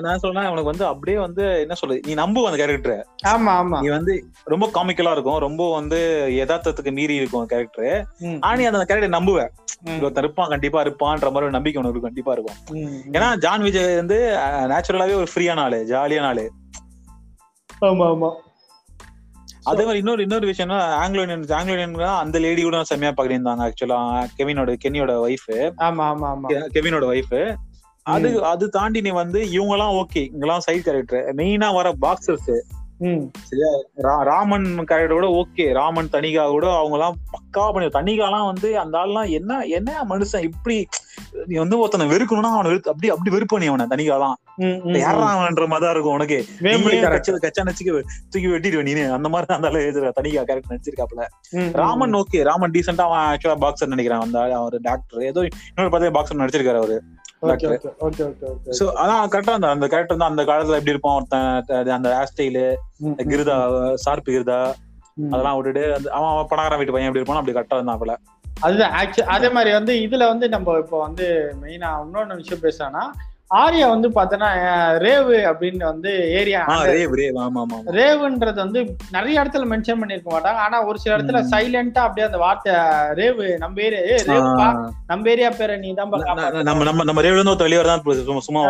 B: நான் சொல்றேன் உனக்கு வந்து அப்படியே வந்து என்ன சொல்றது நீ நம்பு அந்த கேரக்டர்
A: ஆமா ஆமா.
B: நீ வந்து ரொம்ப காமிக்கலா இருக்கும் ரொம்ப வந்து யதார்த்தத்துக்கு மீறி இருக்கும் கேரக்டர் ஆனா அந்த கேரக்டர் நம்புவ. ஒருத்தன் இருப்பான் கண்டிப்பா இருப்பான்ற மாதிரி ஒரு நம்பிக்கை உனக்கு கண்டிப்பா இருக்கும். ஏன்னா ஜான் விஜய் வந்து நேச்சுரலாவே ஒரு ஃப்ரீயான ஆளு ஜாலியான ஆளு.
A: ஆமா ஆமா.
B: அதே மாதிரி இன்னொரு இன்னொரு விஷயம்னா ஆங்கிலோ இந்தியன் ஆங்கிலோ இந்தியன் அந்த லேடி கூட செம்மையா பாக்குறீங்க ஆக்சுவலா கெவினோட கெனியோட ஒய்ஃப்
A: ஆமா ஆமா ஆமா.
B: கெவினோட ஒய்ஃப் அது அது தாண்டி நீ வந்து இவங்க எல்லாம் ஓகே இவங்கெல்லாம் சைட் கேரக்டர் மெயினா வர பாக்ஸர்ஸ் ராமன் கேரக்டர் கூட ஓகே ராமன் தனிகா கூட அவங்க எல்லாம் பக்காவா பண்ணி தனிகாலாம் வந்து அந்த ஆள்லாம் என்ன என்ன மனுஷன் இப்படி நீ வந்து ஒருத்தனை வெறுக்கணும்னா அவனை வெறுத்து அப்படி அப்படி வெறுப்ப நீ அவனை தனிகாலாம். யாரான்ற மாதிரி தான் இருக்கும் உனக்கு. கச்சா நச்சுக்கு தூக்கி வெட்டிடுவ நீ அந்த மாதிரி அந்த எழுதுற தனிகா கேரக்டர் நடிச்சிருக்காப்ல. ராமன் ஓகே ராமன் டீசெண்டா அவன் ஆக்சுவலா பாக்ஸர் நினைக்கிறான் அந்த அவர் டாக்டர் ஏதோ இன்னொரு பார்த்தா பாக்ஸர் நடிச்சிருக்காரு அவரு. சோ அதான் கரெக்டா அந்த அந்த கேரக்டர் தான் அந்த காலத்துல எப்படி இருப்பான் ஒருத்தன் அந்த ஹேர் ஸ்டைலு. கிருதா சார்பு கிருதா. அதெல்லாம் விட்டுட்டு அவன் அவன் பணக்காரன் வீட்டு பையன் எப்படி இருப்பான் அப்படி கரெக்டா இருந்தாப்புல
A: அதுதான் ஆக்சுவலி அதே மாதிரி வந்து இதுல வந்து நம்ம இப்போ வந்து மெயினா இன்னொன்னு விஷயம் பேசுறோம்னா ஆர்யா வந்து பார்த்தோன்னா அஹ், ரேவு அப்படின்னு வந்து ஏரியா. ரேவுன்றது வந்து நிறைய இடத்துல மென்ஷன் பண்ணிருக்க மாட்டாங்க. ஆனா ஒரு சில இடத்துல. சைலண்டா அப்படியே அந்த வார்த்தை ரேவு நம்ம ஏரியா ஏ நம்ம ஏரியா பேரை நீ தான்
B: நம்ம நம்ம நம்ம ரேவ்ல இருந்து வெளியே தான் சும்மா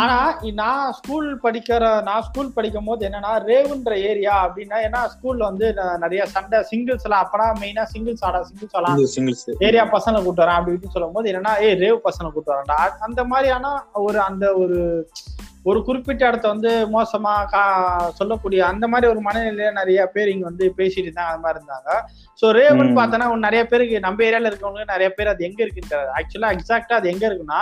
A: ஆனா நான் ஸ்கூல் படிக்கிற நான் ஸ்கூல் படிக்கும் போது என்னன்னா ரேவுன்ற ஏரியா அப்படின்னா ஏன்னா ஸ்கூல்ல வந்து நிறைய சண்டை சிங்கிள்ஸ் எல்லாம் அப்பனா மெயினா சிங்கிள்ஸ் ஆடா சிங்கிள்ஸ் ஆடா.
B: சிங்கிள்ஸ்
A: ஏரியா பசங்களை கூட்டு வரேன் அப்படி சொல்லும் போது என்னன்னா ஏய் ரேவ் பசங்களை கூட்டு வரேன்டா. அந்த மாதிரியான ஒரு அந்த ஒரு ஒரு குறிப்பிட்ட இடத்த வந்து மோசமா கா சொல்லக்கூடிய அந்த மாதிரி ஒரு மனநிலையில நிறைய பேர் இங்க வந்து பேசிட்டு இருந்தாங்க அந்த மாதிரி இருந்தாங்க சோ ரேவுன்னு
B: ம்.
A: பார்த்தோன்னா நிறைய பேருக்கு நம்ம ஏரியால இருக்கவங்க நிறைய பேர் அது எங்க இருக்குன்னு ஆக்சுவலா எக்ஸாக்டா அது எங்க இருக்குன்னா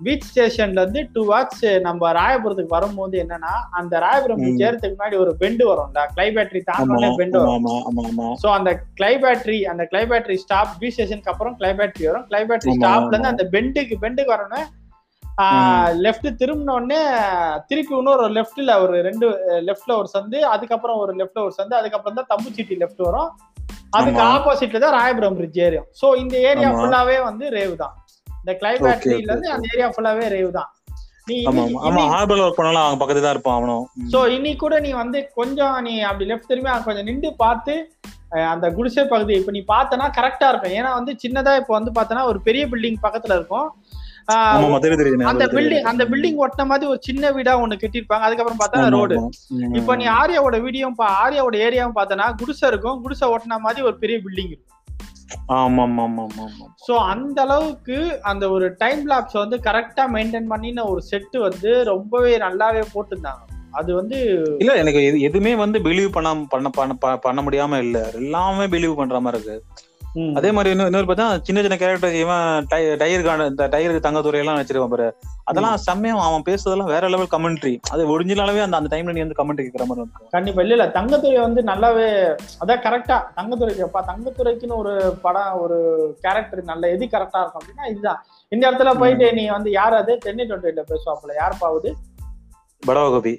A: பீச் ஸ்டேஷன்ல இருந்து டூ வாட்ஸ் நம்ம ராயபுரத்துக்கு வரும்போது என்னன்னா அந்த ராயபுரம் பீச்
B: ம்.
A: ஏறதுக்கு முன்னாடி ஒரு பெண்டு வரும்ல கிளை பேட்டரி தாண்டோடனே பெண்டு வரும் சோ அந்த கிளை பேட்டரி அந்த கிளை பேட்டரி ஸ்டாப் பி ஸ்டேஷனுக்கு அப்புறம் கிளை பேட்டரி வரும் கிளை பேட்டரி ஸ்டாப்ல இருந்து. அந்த பெண்டுக்கு பெண்டுக்கு வரணும் லெஃப்ட் திரும்பின உடனே திருப்பி இன்னொரு லெஃப்ட்ல ஒரு ரெண்டு லெஃப்ட்ல ஒரு சந்து அதுக்கப்புறம் ஒரு லெஃப்ட்ல ஒரு சந்து அதுக்கப்புறம் தான் தம்புச்சீட்டி லெஃப்ட் வரும். அதுக்கு. ஆப்போசிட்ல தான் ராயபுரம் பிரிட்ஜ் ஏரியும் சோ இந்த ஏரியா. ஃபுல்லாவே வந்து ரேவ் தான். இந்த கிளை
B: Okay,
A: பேட்டரியில
B: okay,
A: இருந்து அந்த ஏரியா ஃபுல்லாவே ரேவ் தான். நீ கூட நீ வந்து கொஞ்சம் நீ அப்படி லெஃப்ட் திரும்பி கொஞ்சம் நின்று பார்த்து அந்த குடிசை பகுதி இப்ப நீ பார்த்தனா கரெக்டா இருக்கும். ஏன்னா வந்து சின்னதா இப்ப வந்து பார்த்தனா ஒரு பெரிய பில்டிங் பக்கத்துல இருக்கும். அந்த பில்டிங். அந்த பில்டிங் ஒட்டின மாதிரி ஒரு சின்ன வீடா ஒண்ணு கட்டியிருப்பாங்க. அதுக்கப்புறம் பார்த்தா ரோடு. இப்ப நீ ஆரியாவோட வீடியோ ஆரியாவோட ஏரியாவும் பார்த்தனா குடிசை இருக்கும். குடிசை ஒட்டின மாதிரி ஒரு பெரிய பில்டிங் இருக்கும்.
B: ஆமா ஆமா ஆமா ஆமா ஆமா.
A: சோ அந்த அளவுக்கு அந்த ஒரு டைம் லாப்ஸ் வந்து கரெக்டா மெயின்டைன் பண்ணின ஒரு செட்டு வந்து ரொம்பவே நல்லாவே போட்டிருந்தாங்க. அது வந்து
B: இல்ல எனக்கு எது- எதுவுமே வந்து பிலீவ் பண்ண பண்ண பண்ண முடியாம இல்ல. எல்லாமே பிலீவ் பண்ற மாதிரி இருக்கு. அதே மாதிரி இன்னொரு இன்னொரு பார்த்தா சின்ன சின்ன கேரக்டர் இவன் டை- டயருக்கான இந்த டயருக்கு தங்கத்துறை எல்லாம் வச்சிருவான் பாரு. அதெல்லாம் செம்மையா அவன் பேசுறதெல்லாம் வேற லெவல் கமெண்ட்ரி அது ஒரிஜினலாவே அந்த அந்த டைம்ல நீ வந்து கமெண்ட் கேட்கற மாதிரி இருக்கும்
A: கண்டிப்பா. இல்ல இல்ல தங்கத்துறை வந்து நல்லாவே அதான் கரெக்டா தங்கத்துறைக்கு அப்பா தங்கத்துறைக்குன்னு ஒரு படம் ஒரு கேரக்டர் நல்ல எது கரெக்டா இருக்கும் அப்படின்னா இதுதான். இந்த இடத்துல போயிட்டு நீ வந்து யார் அது? தென்னை டுவெண்ட்டில பேசுவாப்புல. யார் பாவுது
B: படவ கோபி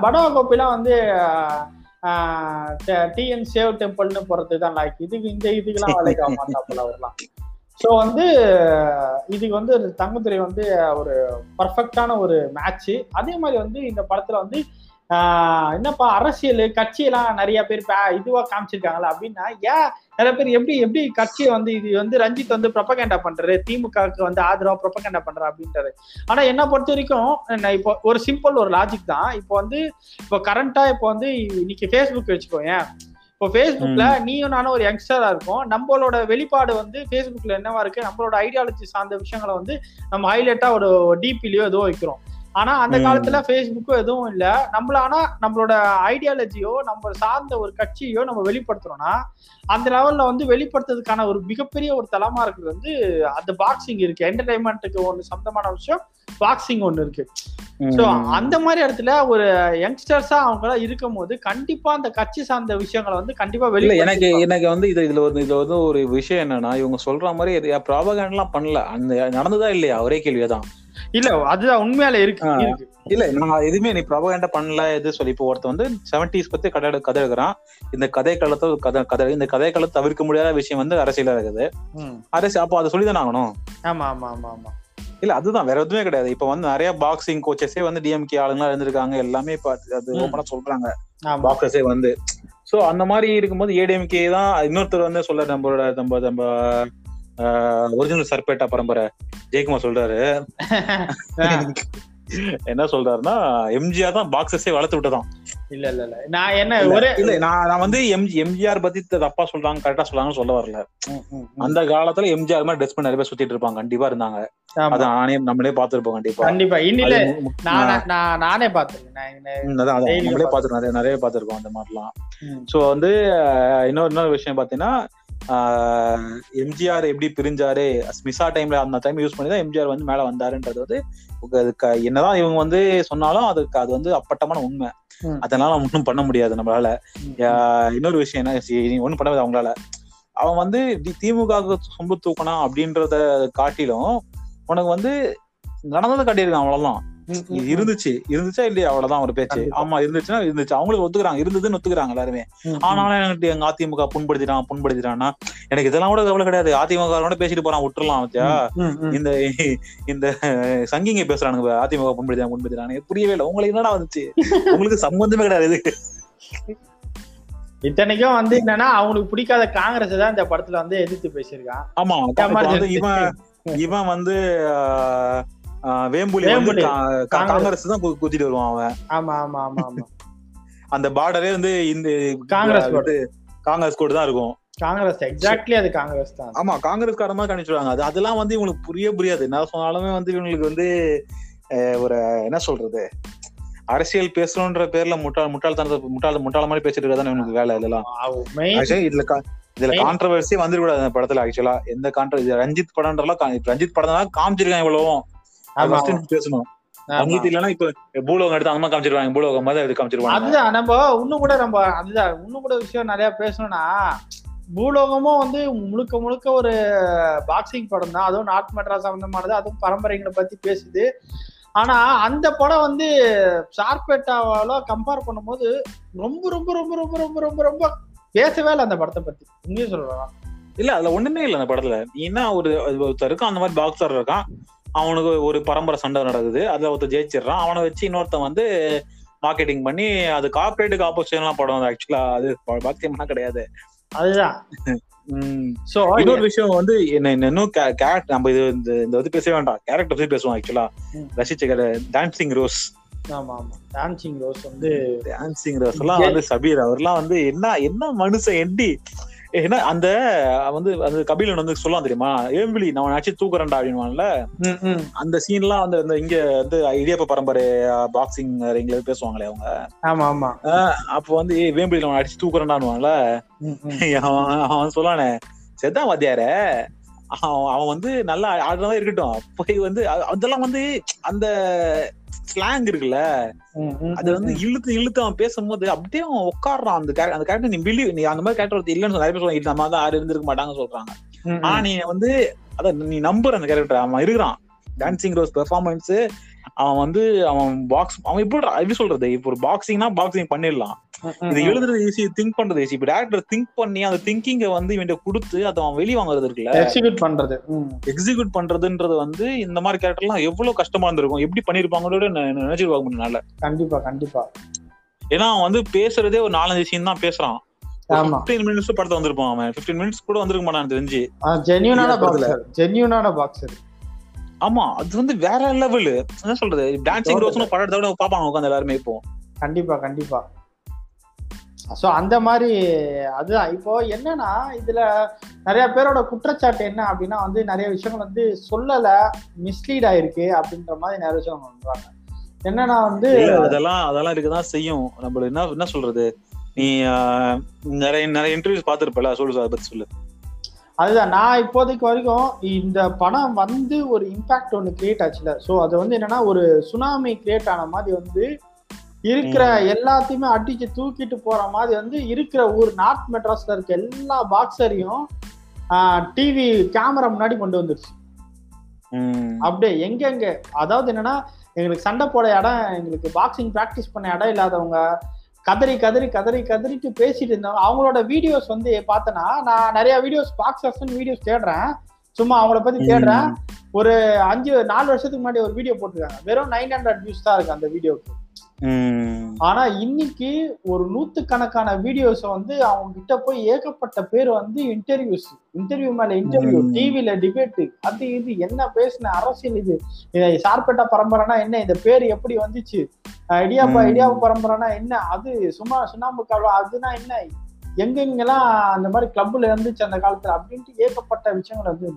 A: படவ கோப்பிலாம் வந்து டிஎன் சேவ் டெம்பிள்னு போறது தான் லைக் இதுக்கு இந்த இதுக்கெல்லாம் வேலைக்கு ஆக மாட்டாப்புல அவர்லாம். ஸோ வந்து இதுக்கு வந்து தங்கத்துறை வந்து ஒரு பர்ஃபெக்டான ஒரு மேட்ச் அதே மாதிரி வந்து இந்த படத்துல வந்து என்னப்பா அரசியல் கட்சியெல்லாம் நிறைய பேர் இதுவா காமிச்சிருக்காங்களா அப்படின்னா ஏன் நிறைய பேர் எப்படி எப்படி கட்சியை வந்து இது வந்து ரஞ்சித் வந்து ப்ரொபகேண்டா பண்றாரு? திமுகவுக்கு வந்து ஆதரவா ப்ரொபகேண்டா பண்றா அப்படின்றாரு ஆனா என்ன பொறுத்த வரைக்கும் நான் இப்போ ஒரு சிம்பிள் ஒரு லாஜிக் தான். இப்போ வந்து இப்போ கரண்டா இப்போ வந்து இன்னைக்கு ஃபேஸ்புக் வச்சுக்கோயேன். இப்போ ஃபேஸ்புக்ல நீயும் நானும் ஒரு யங்ஸ்டரா இருக்கும். நம்மளோட வெளிப்பாடு வந்து ஃபேஸ்புக்ல என்னவா இருக்கு? நம்மளோட ஐடியாலஜி சார்ந்த விஷயங்களை வந்து நம்ம ஹைலைட்டா ஒரு டிபிலயோ ஏதோ வைக்கிறோம். ஆனா அந்த. காலத்துல ஃபேஸ்புக்கும் எதுவும் இல்ல. நம்மள ஆனா நம்மளோட ஐடியாலஜியோ நம்ம சார்ந்த ஒரு கட்சியோ நம்ம வெளிப்படுத்துறோம்னா அந்த லெவல்ல வந்து வெளிப்படுத்துறதுக்கான ஒரு மிகப்பெரிய ஒரு தளமா இருக்குது வந்து அந்த பாக்ஸிங் இருக்கு. என்டர்டைன்மெண்ட்டுக்கு ஒன்று சொந்தமான விஷயம் பாக்ஸிங் ஒன்று இருக்கு. ஸோ அந்த மாதிரி இடத்துல ஒரு யங்ஸ்டர்ஸா அவங்க எல்லாம் இருக்கும் போது கண்டிப்பா அந்த கட்சி சார்ந்த விஷயங்களை வந்து கண்டிப்பா
B: இல்ல
A: வெளியே
B: எனக்கு எனக்கு வந்து இது இதுல ஒரு இதுல வந்து ஒரு விஷயம் என்னன்னா இவங்க சொல்ற மாதிரி ப்ராபகண்ட் எல்லாம் பண்ணல. அந்த நடந்ததா இல்லையா? ஒரே கேள்விதான்
A: இல்ல அதுதான் உண்மையால இருக்கு
B: இல்ல நான் எதுவுமே நீ ப்ராபகண்டா பண்ணல எது சொல்லி இப்போ ஒருத்தன் வந்து செவன்டிஸ் பத்தி கதை கதை எடுக்கிறான். இந்த கதை காலத்தை கதை கதை இந்த கதை காலத்தை தவிர்க்க முடியாத விஷயம் வந்து அரசியலா இருக்குது.
A: ம்.
B: அரசியல் அப்போ அதை சொல்லிதானே ஆகணும்.
A: ஆமா ஆமா ஆமா ஆமா.
B: இல்ல அதுதான் வேற எதுவுமே கிடையாது. இப்ப வந்து நிறைய பாக்ஸிங் கோச்சஸே வந்து டிஎம்கே ஆளுங்களா இருந்திருக்காங்க. எல்லாமே இப்ப அது-. ஓப்பனா சொல்றாங்க. பாக்ஸஸே வந்து. சோ அந்த மாதிரி இருக்கும்போது ஏடிஎம்கே தான் இன்னொருத்தர் வந்து சொல்ல நம்மளோட நம்ம நம்ம ஒரிஜினல் சர்பேட்டா பரம்பரை. ஜெயக்குமார் சொல்றாரு. என்ன சொல்றாருன்னா எம்ஜிஆர் தான் பாக்ஸஸே வளர்த்து விட்டதான்
A: இல்ல இல்ல இல்ல. நான் என்ன ஒரே
B: இல்ல நான் நான் வந்து எம் எம்ஜிஆர் பத்தி தப்பா சொல்றாங்க கரெக்டா சொல்றாங்கன்னு சொல்ல வரல. அந்த காலத்துல எம்ஜிஆர் மாதிரி ட்ரெஸ் பண்ணி நிறைய பேர் சுத்திட்டு இருப்பாங்க. கண்டிப்பா இருந்தாங்க. அத நானே நம்மளே பாத்துருப்போம் கண்டிப்பா.
A: கண்டிப்பா. இன்னில நானே நான் பாத்திருக்கேன்
B: நம்மளே
A: பாத்து-
B: பாத்துருக்கோம் நிறைய நிறைய பாத்துருக்கோம் அந்த மாதிரிலாம். சோ வந்து இன்னொரு இன்னொரு விஷயம் பாத்தீங்கன்னா எம்ஜிஆர் எப்படி பிரிஞ்சாரு? ஸ்மிசா டைம்ல அந்த டைம் யூஸ் பண்ணி தான் எம்ஜிஆர் வந்து மேல வந்தாருன்றது வந்து என்னதான் இவங்க வந்து சொன்னாலும் அதுக்கு அது வந்து அப்பட்டமான உண்மை. அதனால ஒன்றும் பண்ண முடியாது நம்மளால. இன்னொரு விஷயம் என்ன ஒண்ணும் பண்ண முடியாது அவங்களால. அவன் வந்து திமுக சொம்பு தூக்கணும் அப்படின்றத காட்டிலும் உனக்கு வந்து நடந்ததை காட்டியிருக்கான் அவ்வளவுதான். இருந்துச்சு. இருந்துச்சா இல்லையா? அவ்வளவுதான் ஒரு பேச்சு. ஆமா இருந்துச்சுன்னா இருந்துச்சு. அவங்களுக்கு ஒத்துக்குறாங்க. இருந்ததுன்னு ஒத்துக்குறாங்க எல்லாருமே. ஆனாலும் எனக்கு எங்க அதிமுக புண்படுத்திட்டான் புண்படுத்திட்டான்னா எனக்கு இதெல்லாம் கூட கவலை கிடையாது. அதிமுக பேசிட்டு போறான் விட்டுறலாம் வச்சா. இந்த இந்த சங்கிங்க பேசுறானுங்க அதிமுக புண்படுத்திட்டான் புண்படுத்திட்டானு புரியவே இல்லை. உங்களுக்கு என்னடா வந்துச்சு? உங்களுக்கு சம்பந்தமே கிடையாது.
A: இத்தனைக்கும் வந்து என்னன்னா அவங்களுக்கு பிடிக்காத காங்கிரஸ் தான் இந்த படத்துல வந்து எதிர்த்து பேசியிருக்கான்.
B: ஆமா. இவன் இவன் வந்து வேம்புலி வந்து
A: காங்கிரஸ்.
B: தான் குத்திட்டு வருவான் அவன்.
A: ஆமா ஆமா ஆமா ஆமா.
B: அந்த பார்டரே வந்து இந்த
A: காங்கிரஸ்.
B: இது காங்கிரஸ் கோடு தான் இருக்கும்.
A: காங்கிரஸ் எக்ஸாக்ட்லி அது காங்கிரஸ் தான்.
B: ஆமா காங்கிரஸ் காரமா கணிச்சிருவாங்க அது அதெல்லாம் வந்து இவங்களுக்கு புரிய புரியாது. என்ன சொன்னாலுமே வந்து இவங்களுக்கு வந்து ஒரு என்ன சொல்றது? அரசியல் பேசணுன்ற பேர்ல முட்டாள் முட்டாள்தனத்தை முட்டாள் முட்டாள் மாதிரி பேசிட்டு இருக்கதான் இவனுக்கு வேலை இதெல்லாம். இதுல இதுல கான்ட்ரவர்சி வந்துடக்கூடாது அந்த படத்துல ஆக்சுவலா எந்த கான்ட்ர இது ரஞ்சித் படம்ன்றலாம் ரஞ்சித் படம் தான் காமிச்சிருக்காங்க இவ்வளவும். பேசணும். இப்ப பூலோகம் எடுத்து மாதிரி காமிச்சிருவாங்க. பூலோகம் மாதிரி எடுத்து காமிச்சிருவாங்க.
A: அதுதான் நம்ம இன்னும் கூட நம்ம அதுதான் இன்னும் கூட விஷயம் நிறைய பேசணும்னா பூலோகமும் வந்து முழுக்க முழுக்க ஒரு பாக்ஸிங் படம் தான். அதுவும் நார்த் மெட்ராஸ் சம்பந்தமானது அதுவும் பரம்பரைகளை பத்தி பேசுது. ஆனா அந்த படம் வந்து சார்பேட்டாவால கம்பேர் பண்ணும்போது ரொம்ப ரொம்ப ரொம்ப ரொம்ப ரொம்ப ரொம்ப ரொம்ப பேசவே இல்லை அந்த படத்தை பத்தி. உண்மையை சொல்றேன்
B: இல்ல அதுல ஒண்ணுமே இல்ல அந்த படத்துல. நீ என்ன ஒரு ஒருத்தர் இருக்கான் அந்த மாதிரி பாக்ஸர் இருக்கான். அவனுக்கு ஒரு பரம்பரை சண்டை நடக்குது. அதுல ஒருத்தர் ஜெயிச்சிடுறான். அவனை வச்சு இன்னொருத்தன் வந்து மார்க்கெட்டிங் பண்ணி அது கார்பரேட்டுக்கு ஆப்போசிஷன்லாம் படம் ஆக்சுவலா அது பாக்கியம்லாம் கிடையாது.
A: அதுதான். சோ
B: இன்னொரு விஷயம் வந்து என்ன இன்னும் கேரக்டர் நம்ம இது இந்த இது பேசவே வேண்டாம். கேரக்டர் பத்தி பேசுவோம் ஆக்சுவலா. ரசிச்ச டான்சிங் ரோஸ்
A: ஆமா ஆமா. டான்சிங் ரோஸ் வந்து
B: டான்சிங் ரோஸ் எல்லாம் வந்து சபீர் அவர்லாம் வந்து என்ன என்ன மனுஷன் எட்டி என்ன அந்த வந்து அந்த கபிலன் வந்து சொல்லலாம் தெரியுமா? ஏம்பிளி நான் அடிச்சு தூக்குறேன்டா அப்படின்வான்ல. அந்த சீன்லாம் வந்து இந்த இங்க வந்து இடியப்ப பரம்பரை பாக்ஸிங் ரிங்ல பேசுவாங்களே அவங்க.
A: ஆமா ஆமா.
B: அப்போ வந்து ஏய் வேம்பிளி அவன் அடிச்சு தூக்குறேன்டான்வான்ல அவன் சொல்லானே. செத்தா வாத்தியார. அவன் அவன் வந்து நல்லா ஆடுறதா இருக்கட்டும். போய் வந்து அதெல்லாம் வந்து அந்த ஸ்லாங் இருக்குல்ல. அது வந்து இழுத்து இழுத்து அவன் பேசும்போது அப்படியே அவன் உட்காடுறான் அந்த character- அந்த கேரக்டர் நீ பிலீவ் நீ அந்த மாதிரி கேரக்டர் இல்லைன்னு நிறைய பேர் சொல்லுவாங்க "இல்ல, நம்ம தான் யாரும் இருந்திருக்க மாட்டாங்க சொல்றாங்க. ஆனா நீ வந்து அத நீ நம்புற அந்த கேரக்டர் அவன் இருக்கிறான். டான்சிங் ரோஸ் பெர்ஃபார்மன்ஸ் அவன் வந்து அவன் பாக்ஸ் அவன் எப்படி எப்படி சொல்றது? இப்போ ஒரு பாக்ஸிங்னா பாக்ஸிங் பண்ணிடலாம். இது. எழுதுறது ஈஸி திங்க் பண்றது ஈஸி இப்ப டேரக்டர் திங்க் பண்ணி அந்த திங்கிங்க வந்து இவன் கொடுத்து அதை அவன் வெளி வாங்குறது இருக்குல்ல?
A: எக்ஸிக்யூட் பண்றது.
B: எக்ஸிக்யூட் பண்றதுன்றது வந்து இந்த மாதிரி கேரக்டர்லாம் எவ்வளவு கஷ்டமா இருந்திருக்கும்? எப்படி பண்ணிருப்பாங்களோட நினைச்சு பார்க்க
A: கண்டிப்பா கண்டிப்பா.
B: ஏன்னா அவன் வந்து பேசுறதே ஒரு நாலஞ்சு சீன் தான் பேசுறான். பிப்டீன் மினிட்ஸ் படத்தை வந்திருப்பான் அவன். பிப்டீன் மினிட்ஸ் கூட வந்திருக்க மாட்டான் தெரிஞ்சு.
A: ஜென்யூனான. பாக்ஸர் ஜென்யூனான பாக்ஸர்
B: ஆமா அது வந்து வேற லெவல் என்ன சொல்றது? டான்சிங் ரோஸ்னு படத்தை விட பாப்பாங்க உட்காந்து எல்லாருமே இப்போ.
A: கண்டிப்பா கண்டிப்பா. சோ அந்த மாதிரி அதுதான். இப்போ என்னன்னா இதுல நிறைய பேரோட குற்றச்சாட்டு என்ன அப்படின்னா வந்து நிறைய விஷயங்கள் வந்து சொல்லல மிஸ்லீட் ஆயிருக்கு அப்படின்ற மாதிரி நிறைய விஷயம் பண்றாங்க என்னன்னா வந்து
B: அதெல்லாம் அதெல்லாம் இருக்குதான் செய்யும். நம்மள என்ன என்ன சொல்றது? நீ நிறைய நிறைய இன்டர்வியூஸ் பாத்துருப்பல சொல்லு அதை பத்தி சொல்லு.
A: அதுதான் நான் இப்போதைக்கு வரைக்கும் இந்த படம் வந்து ஒரு இம்பாக்ட் ஒன்று கிரியேட் ஆச்சுல. ஸோ அது வந்து என்னன்னா ஒரு சுனாமி கிரியேட் ஆன மாதிரி வந்து இருக்கிற எல்லாத்தையுமே அடிச்சு தூக்கிட்டு போற மாதிரி வந்து இருக்கிற ஊர் நார்த் மெட்ராஸ்ல இருக்க எல்லா பாக்ஸரையும் டிவி கேமரா முன்னாடி கொண்டு வந்துருச்சு. அப்படியே எங்கெங்க? அதாவது என்னன்னா எங்களுக்கு சண்டை போட இடம் எங்களுக்கு பாக்ஸிங் ப்ராக்டிஸ் பண்ண இடம் இல்லாதவங்க கதறி கதறி கதறி கதறிட்டு பேசிட்டு இருந்தாங்க அவங்களோட வீடியோஸ் வந்து பார்த்தனா நான் நிறைய வீடியோஸ் பாக்ஸர்ஸ் வீடியோஸ் தேடுறேன். சும்மா அவங்கள பத்தி தேடுறேன். ஒரு அஞ்சு நாலு வருஷத்துக்கு முன்னாடி ஒரு வீடியோ போட்டிருக்காங்க. வெறும் நைன் ஹண்ட்ரட் வியூஸ் தான் இருக்கு அந்த வீடியோக்கு. ஆனா இன்னைக்கு ஒரு நூத்துக்கணக்கான வீடியோஸ் வந்து அவங்க கிட்ட போய் ஏகப்பட்ட பேர் வந்து இன்டர்வியூஸ் இன்டர்வியூ மேல இன்டர்வியூ. டிவில டிபேட் அது இது என்ன பேசின அரசியல் இது? சார்பேட்டா பரம்பரைனா என்ன? இந்த பேர் எப்படி வந்துச்சு? இடியாப்பா. இடியாப்பா பரம்பரைனா என்ன? அது சும்மா சுண்ணாம்பு காவா அதுனா என்ன? எங்கெங்கெல்லாம் அந்த மாதிரி கிளப்ல இருந்துச்சு அந்த காலத்துல? அப்படின்ட்டு ஏகப்பட்ட விஷயங்கள் வந்து.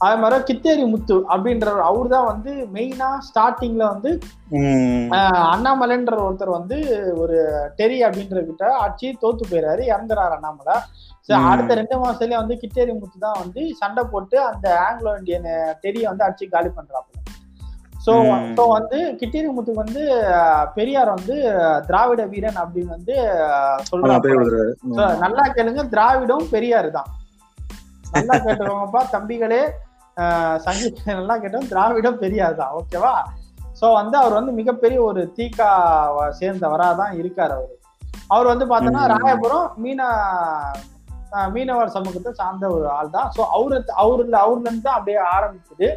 A: அதே மாதிரி கித்தேரி முத்து அப்படின்றவர் அவர் தான் வந்து மெயினா ஸ்டார்டிங்ல வந்து அண்ணாமலைன்ற ஒருத்தர் வந்து ஒரு டெரி அப்படின்றகிட்ட அடிச்சு தோத்து போயிறாரு இறந்துறாரு அண்ணாமலை. அடுத்த ரெண்டு மாசத்துலயே வந்து கிட்டேரி முத்து தான் வந்து சண்டை போட்டு அந்த ஆங்கிலோ இந்தியன் டெரியை வந்து அடிச்சு காலி பண்றாப்புல. சோ
B: ம்.
A: சோ வந்து கிட்டேரி முத்துக்கு வந்து பெரியார் வந்து திராவிட வீரன் அப்படின்னு வந்து. So, நல்லா கேளுங்க திராவிடம் பெரியார் தான் நல்லா கேட்டுக்கோங்கப்பா தம்பிகளே. சங்கீத நல்லா கேட்டோம் திராவிடம் பெரியார் தான் ஓகேவா? சோ வந்து அவர் வந்து மிகப்பெரிய ஒரு தீகா சேர்ந்தவரா தான் இருக்காரு அவரு. அவர் வந்து பார்த்தோன்னா. ராயபுரம் மீனா மீனவர் சமூகத்தை சார்ந்த ஒரு ஆள் தான் ஸோ அவரு அவருல அவர்ல இருந்து தான் அப்படியே ஆரம்பிக்குது.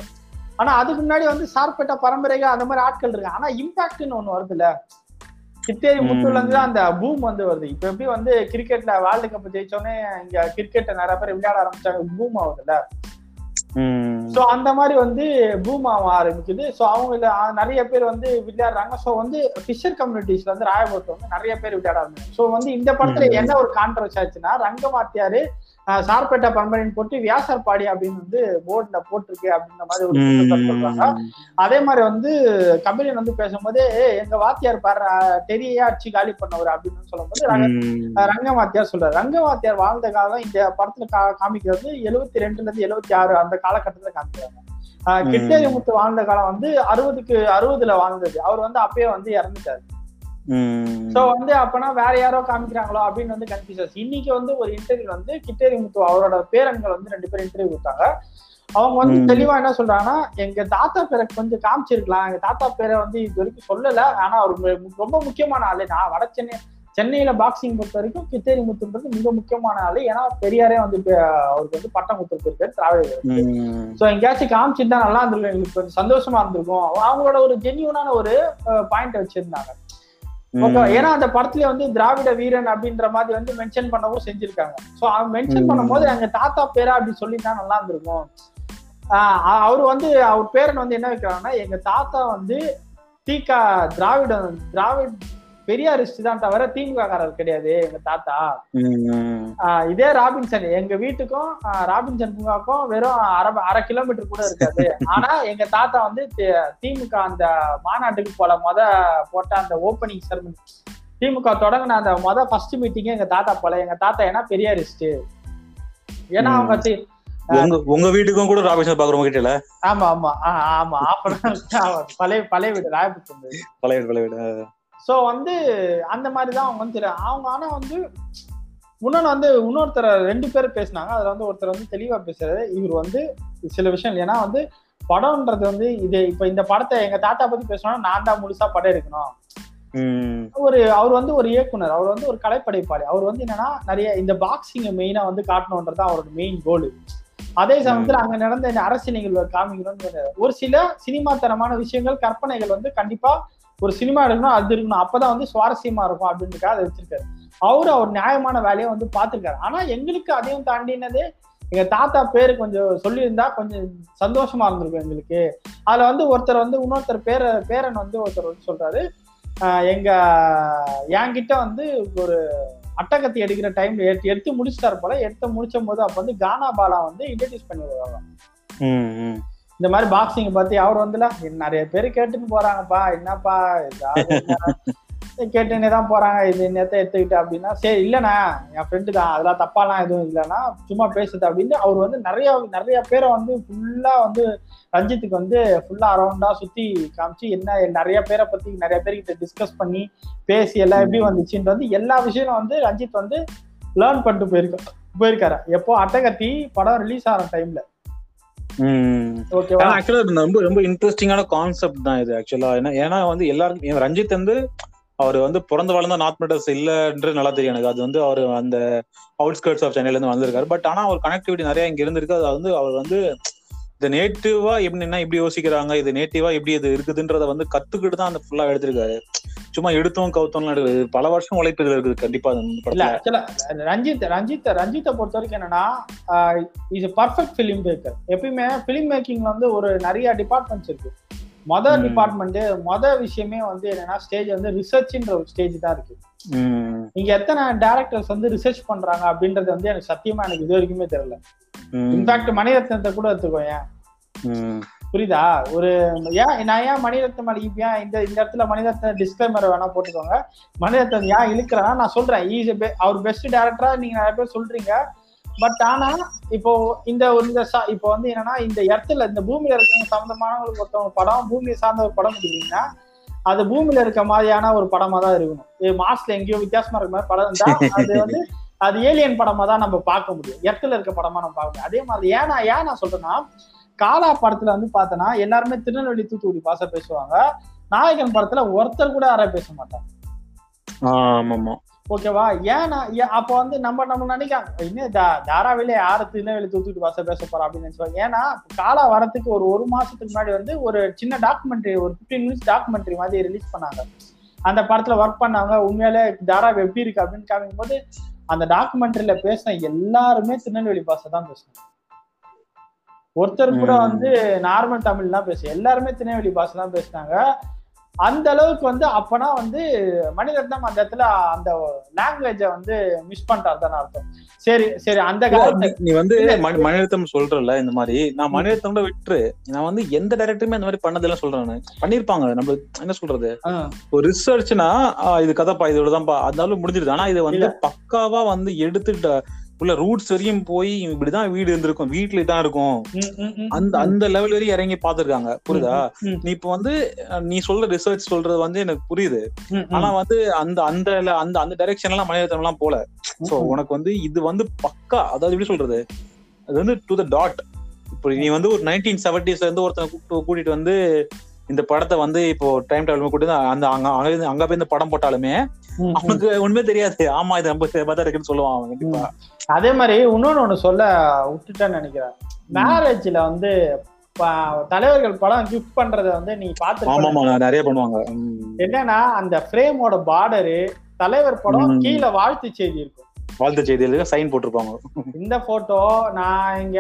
A: ஆனா அதுக்கு முன்னாடி வந்து சார்பேட்டா பரம்பரைகள் அந்த மாதிரி ஆட்கள் இருக்கு ஆனா இம்பாக்ட்னு ஒண்ணு வருதுல்ல. கிட்டேரி முத்துல இருந்து தான் அந்த பூம் வந்து வருது. இப்ப எப்படி வந்து கிரிக்கெட்ல வேர்ல்டு கப் ஜெயிச்சோடனே இங்க கிரிக்கெட்டை நிறைய பேர் விளையாட ஆரம்பிச்சாங்க பூம் ஆகுதுல்ல.
B: ம்.
A: சோ அந்த மாதிரி வந்து பூம் ஆக ஆரம்பிக்குது. சோ அவங்க நிறைய பேர் வந்து விளையாடுறாங்க. சோ வந்து ஃபிஷர் கம்யூனிட்டிஸ்ல வந்து ராயபுரத்தை வந்து நிறைய பேர் விளையாட ஆரம்பிச்சு சோ வந்து இந்த படத்துல. என்ன ஒரு கான்ட்ரவர்சி ஆச்சுன்னா ரங்கமாத்தியாரு சார்பேட்டா பரம்பரைன்னு போட்டு வியாசர் பாடி அப்படின்னு வந்து போர்டுல போட்டிருக்கு அப்படின்ற மாதிரி ஒரு சொல்றாங்க. அதே மாதிரி வந்து கபிலன் வந்து பேசும்போது "ஏய், எங்க வாத்தியார் பாரு தெரிய அடிச்சு காலி பண்ணவர் அப்படின்னு சொல்லும்போது ரங்க-
B: ம்.
A: ரங்கவாத்தியார் சொல்றாரு ரங்கவாத்தியார் வாழ்ந்த காலம் இந்த படத்துல கா- காமிக்கிறது எழுபத்தி ரெண்டுல இருந்து எழுபத்தி ஆறு அந்த காலகட்டத்துல காமிக்கிறாங்க. கிட்டேரி முத்து வாழ்ந்த காலம் வந்து அறுபதுக்கு அறுபதுல வாழ்ந்தது அவர் வந்து அப்பயே வந்து இறந்துட்டாரு. சோ வந்து அப்பனா வேற யாரோ காமிக்கிறாங்களோ அப்படின்னு வந்து கன்ஃபியூஸ் இன்னைக்கு வந்து ஒரு இன்டர்வியூ வந்து கிட்டேரி முத்து அவரோட பேரன்கள் வந்து ரெண்டு பேரும் இன்டர்வியூ கொடுத்தாங்க. அவங்க வந்து. தெளிவா என்ன சொல்றாங்கன்னா எங்க தாத்தா பேரை கொஞ்சம் காமிச்சிருக்கலாம். எங்க தாத்தா பேரை வந்து இது வரைக்கும் சொல்லல. ஆனா அவர் ரொம்ப முக்கியமான ஆளு. நான் வட சென்னை சென்னையில பாக்ஸிங் பொறுத்த வரைக்கும் கித்தேரி முத்துன்றது மிக முக்கியமான ஆளு. ஏன்னா பெரியாரே வந்து அவருக்கு வந்து பட்டம் கொடுத்துருக்காரு திராவிட வீரருக்கு.
B: ம்.
A: சோ எங்கேயாச்சும் காமிச்சிருந்தா நல்லா இருந்திருக்கும். எங்களுக்கு கொஞ்சம் சந்தோஷமா இருந்திருக்கும். அவங்களோட ஒரு ஜென்யூனான ஒரு பாயிண்ட் வச்சிருந்தாங்க. ஓகே ஏன்னா அந்த படத்துல வந்து திராவிட வீரன் அப்படின்ற மாதிரி வந்து மென்ஷன் பண்ணவும் செஞ்சிருக்காங்க. சோ அவன் மென்ஷன். பண்ணும்போது எங்க தாத்தா பேரா அப்படி சொல்லிட்டா நல்லா இருந்திருக்கும். ஆஹ் அவர் வந்து அவர் பேரன் வந்து என்ன வைக்கிறாங்கன்னா எங்க தாத்தா வந்து தீகா திராவிடம் திராவிட் பெரியாரிஸ்ட் தான் தவிர திமுக காரர் கிடையாது எங்க தாத்தா. இதே ராபின்சன். எங்க வீட்டுக்கும் ராபின்சன் பூங்காக்கும் வெறும் அரை அரை கிலோமீட்டர் கூட இருக்காது. ஆனா எங்க தாத்தா வந்து திமுக அந்த மாநாட்டுக்கு போல மொத போட்ட அந்த ஓப்பனிங் செரமனி திமுக தொடங்கின அந்த மொத ஃபர்ஸ்ட் மீட்டிங்கே எங்க தாத்தா போல. எங்க தாத்தா ஏன்னா பெரியாரிஸ்ட் ஏன்னா அவங்க
B: உங்க உங்க வீட்டுக்கும் கூட ராபேஷன் பாக்குறவங்க கிட்டல
A: ஆமா ஆமா. ஆமா. பழைய பழைய வீடு ராயபுரம்
B: பழைய வீடு பழைய வீடு.
A: சோ வந்து அந்த மாதிரி தான் அவங்க வந்து தெரியும். அவங்க ஆனா வந்து இன்னொன்னு வந்து இன்னொருத்தர் ரெண்டு பேர் பேசினாங்க. அதுல வந்து ஒருத்தர் வந்து தெளிவா பேசுறாரு. இவர் வந்து சில விஷயம் ஏன்னா வந்து படம்ன்றது வந்து இது இப்ப இந்த படத்தை எங்க தாத்தா பத்தி பேசணும்னா நான் தான் முழுசா படம் எடுக்கணும். ஒரு அவர் வந்து ஒரு இயக்குனர். அவர் வந்து ஒரு கலைப்படைப்பாளி. அவர் வந்து என்னன்னா நிறைய இந்த பாக்ஸிங்கை மெயினா வந்து காட்டணுன்றது தான் அவரோட மெயின் கோல் அதே சமயத்துல அங்க நடந்த இந்த அரசு நிகழ்வு காமிக்கணும்னு ஒரு சில சினிமாத்தனமான விஷயங்கள் கற்பனைகள் வந்து கண்டிப்பா ஒரு சினிமா எடுக்கணும் அது இருக்கணும். அப்பதான் வந்து சுவாரஸ்யமா இருக்கும் அப்படின்றதுக்காக அதை வச்சிருக்காரு அவரு அவர் நியாயமான வேலையை வந்து பார்த்துருக்காரு. ஆனா எங்களுக்கு அதையும் தாண்டினதே எங்க தாத்தா பேரு கொஞ்சம் சொல்லியிருந்தா கொஞ்சம் சந்தோஷமா இருந்திருக்கும் எங்களுக்கு. அதுல வந்து ஒருத்தர் வந்து இன்னொருத்தர் பேர பேரன் வந்து ஒருத்தர் வந்து சொல்றாரு எங்க என்கிட்ட வந்து ஒரு அட்டகத்தி எடுக்கிற டைம்ல எடுத்து எடுத்து முடிச்சிட்டாரு போல எடுத்து முடிச்சும் போது அப்ப வந்து கானா பாலா வந்து இன்ட்ரடியூஸ் பண்ணி வருவாங்க இந்த மாதிரி பாக்ஸிங் பத்தி அவர் வந்துல? நிறைய பேர் கேட்டுன்னு போறாங்கப்பா. என்னப்பா? கேட்டுன்னே தான் போறாங்க. இது நேரத்தை எடுத்துக்கிட்டு அப்படின்னா சரி இல்லைண்ணா. என் ஃப்ரெண்டு தான். அதெல்லாம் தப்பாலாம் எதுவும் இல்லைன்னா சும்மா பேசுது அப்படின்னு அவர் வந்து நிறைய நிறைய பேரை வந்து ஃபுல்லா வந்து ரஞ்சித்துக்கு வந்து ஃபுல்லா அரௌண்டா சுத்தி காமிச்சு என்ன நிறைய பேரை பத்தி நிறைய பேர்கிட்ட டிஸ்கஸ் பண்ணி பேசி எல்லாம் எப்படி வந்துச்சுன்ட்டு வந்து எல்லா விஷயமும் வந்து ரஞ்சித் வந்து லேர்ன் பண்ணிட்டு போயிருக்க போயிருக்காரு. எப்போ? அட்டகத்தி படம் ரிலீஸ் ஆகிற டைம்ல
B: ஆக்சுவலா ரொம்ப ரொம்ப இன்ட்ரெஸ்டிங்கான கான்செப்ட் தான் இது ஆக்சுவலா ஏன்னா ஏன்னா வந்து எல்லாருக்கும் ரஞ்சித் வந்து அவர் வந்து பிறந்த வளர்ந்த நார்த் மெட்டர்ஸ் இல்லன்றது நல்லா தெரியும் எனக்கு. அது வந்து அவர் அந்த அவுட்ஸ்கர்ட்ஸ் ஆஃப் சென்னையில இருந்து வந்திருக்காரு. பட் ஆனா அவர் கனெக்டிவிட்டி நிறைய இங்க இருந்திருக்கு. அது வந்து அவர் வந்து இது நேட்டிவா எப்படின்னா இப்படி யோசிக்கிறாங்க இது நேட்டிவா எப்படி இது இருக்குதுன்றத வந்து கத்துக்கிட்டு தான் அந்த ஃபுல்லா எடுத்திருக்காரு. சும்மா எடுத்தோம் கவுத்தோம்லாம் எடுக்காது பல வருஷம் உழைப்பு இதுல இருக்குது கண்டிப்பா
A: இல்ல ஆக்சுவலா ரஞ்சித் ரஞ்சித் ரஞ்சித்தை பொறுத்த வரைக்கும் என்னன்னா இது பர்ஃபெக்ட் ஃபிலிம் மேக்கர் எப்பயுமே ஃபிலிம் மேக்கிங்ல வந்து ஒரு நிறைய டிபார்ட்மெண்ட்ஸ் இருக்கு. மொதல்
B: ம்.
A: டிபார்ட்மெண்ட் மொத விஷயமே வந்து என்னன்னா ஸ்டேஜ் வந்து ரிசர்ச்ன்ற ஒரு ஸ்டேஜ் தான் இருக்கு. இங்க எத்தனை டேரக்டர்ஸ் வந்து ரிசர்ச் பண்றாங்க அப்படின்றது வந்து எனக்கு சத்தியமா எனக்கு இது வரைக்குமே தெரியல. இன்ஃபேக்ட் மணிரத்னத்தை கூட எடுத்துக்கோ ஏன் புரியுதா? ஒரு ஏன் நான் ஏன் மணிரத்னம் மேல ஏன் இந்த இந்த இடத்துல மணிரத்ன டிஸ்கிளைமர் வேணா போட்டுக்கோங்க. மணிரத்னம் ஏன் இழுக்கிறேன்னா நான் சொல்றேன். ஈஸ் அவர் பெஸ்ட் டேரக்டரா நீங்க நிறைய பேர் சொல்றீங்க. பட் ஆனா இப்போ இந்த ஒரு இந்த இப்போ வந்து என்னன்னா இந்த இடத்துல இந்த பூமியில இருக்கிறவங்க சம்பந்தமானவங்களுக்கு ஒருத்தவங்க படம் பூமியை சார்ந்த ஒரு படம் எடுக்கிறீங்கன்னா அது பூமியில இருக்க மாதிரியான ஒரு படமா தான் இருக்கணும். இது மாஸ்ல எங்கேயோ வித்தியாசமா இருக்க மாதிரி படம் இருந்தா அது வந்து அது ஏலியன் படமா தான் நம்ம பார்க்க முடியும். இடத்துல இருக்க படமா நம்ம பார்க்க முடியும். அதே மாதிரி ஏன் நான் ஏன் நான் சொல்றேன்னா காலா படத்துல வந்து பார்த்தோன்னா எல்லாருமே திருநெல்வேலி தூத்துக்குடி பாச பேசுவாங்க. நாயகன் படத்துல ஒருத்தர் கூட யாரும் பேச மாட்டாங்க. ஓகேவா? ஏன் நான் ஏன் அப்போ வந்து நம்ம நம்ம நினைக்காங்க இன்னும் தா- தாராவிலே யாரு திருநெல்வேலி தூத்துக்குடி பாச பேச போறா அப்படின்னு நினைச்சுவாங்க ஏன்னா காலா வரத்துக்கு ஒரு ஒரு மாசத்துக்கு முன்னாடி வந்து ஒரு சின்ன டாக்குமெண்ட்ரி ஒரு பிப்டீன் மினிட்ஸ் டாக்குமெண்ட்ரி மாதிரி ரிலீஸ் பண்ணாங்க. அந்த படத்துல ஒர்க் பண்ணாங்க உண்மையிலே தாராவ் எப்படி இருக்கு அப்படின்னு காமிக்கும் போது அந்த டாக்குமெண்ட்ரியில பேசின எல்லாருமே திருநெல்வேலி பாஷை தான் பேசினாங்க ஒருத்தர் கூட. வந்து நார்மல் தமிழ் தான் பேசு எல்லாருமே திருநெல்வேலி பாஷை தான் பேசினாங்க. அந்த அளவுக்கு வந்து அப்பனா வந்து மணிரத்னம் அந்த இடத்துல அந்த லாங்குவேஜ வந்து மிஸ் பண்ணிட்டாரு தானே அர்த்தம். சரி சரி அந்த
B: நீ- வந்து
A: இல்ல.
B: மணி- மணிரத்னம் சொல்றல இந்த மாதிரி. நான் மணிரத்னம் கூட விட்டுரு. நான் வந்து எந்த டைரக்டருமே அந்த மாதிரி பண்ணதெல்லாம் சொல்றேன். பண்ணிருப்பாங்க. நம்ம என்ன சொல்றது? ஒரு ரிசர்ச்னா இது கதைப்பா இதோட தான்ப்பா அதனால முடிஞ்சிருது. ஆனா இது வந்து பக்காவா வந்து எடுத்துட்டு உள்ள ரூட்ஸ் வரையும் போய் இப்படிதான் வீடு இருந்திருக்கும். வீட்டுல தான் இருக்கும். அந்த அந்த லெவல் வரையும் இறங்கி பாத்துருக்காங்க புரியுதா? நீ இப்ப வந்து நீ சொல்ற ரிசர்ச் சொல்றது வந்து எனக்கு புரியுது. ஆனா வந்து அந்த அந்த அந்த அந்த டைரக்ஷன் எல்லாம் மலையாளத்தனம் எல்லாம் போல சோ உனக்கு வந்து இது வந்து பக்கா அதாவது எப்படி சொல்றது? அது வந்து டு த டாட் இப்போ நீ வந்து ஒரு நைன்டீன் செவன்டிஸ்ல இருந்து ஒருத்தனை கூப்பிட்டு கூட்டிட்டு வந்து இந்த படத்தை வந்து இப்போ டைம் டிராவல் கூட்டிட்டு வந்து அந்த அங்க அங்க போய் இந்த படம் போட்டாலுமே. அவனுக்கு ஒண்ணுமே தெரியாது. ஆமா இது நம்ம தான் இருக்குன்னு சொல்லுவான் அவன் கண்டிப்பா.
A: அதே மாதிரி இன்னொன்னு ஒண்ணு சொல்ல விட்டுட்டேன்னு நினைக்கிறேன். மேரேஜ்ல வந்து தலைவர்கள் படம் கிஃப்ட் பண்றத வந்து நீ பாத்து
B: நிறைய பண்ணுவாங்க.
A: என்னன்னா அந்த ஃப்ரேமோட பார்டரு தலைவர் படம். கீழே வாழ்த்து செய்தி இருக்கும்.
B: வாழ்த்து செய்தியில சைன் போட்டிருப்பாங்க.
A: இந்த போட்டோ நான் இங்க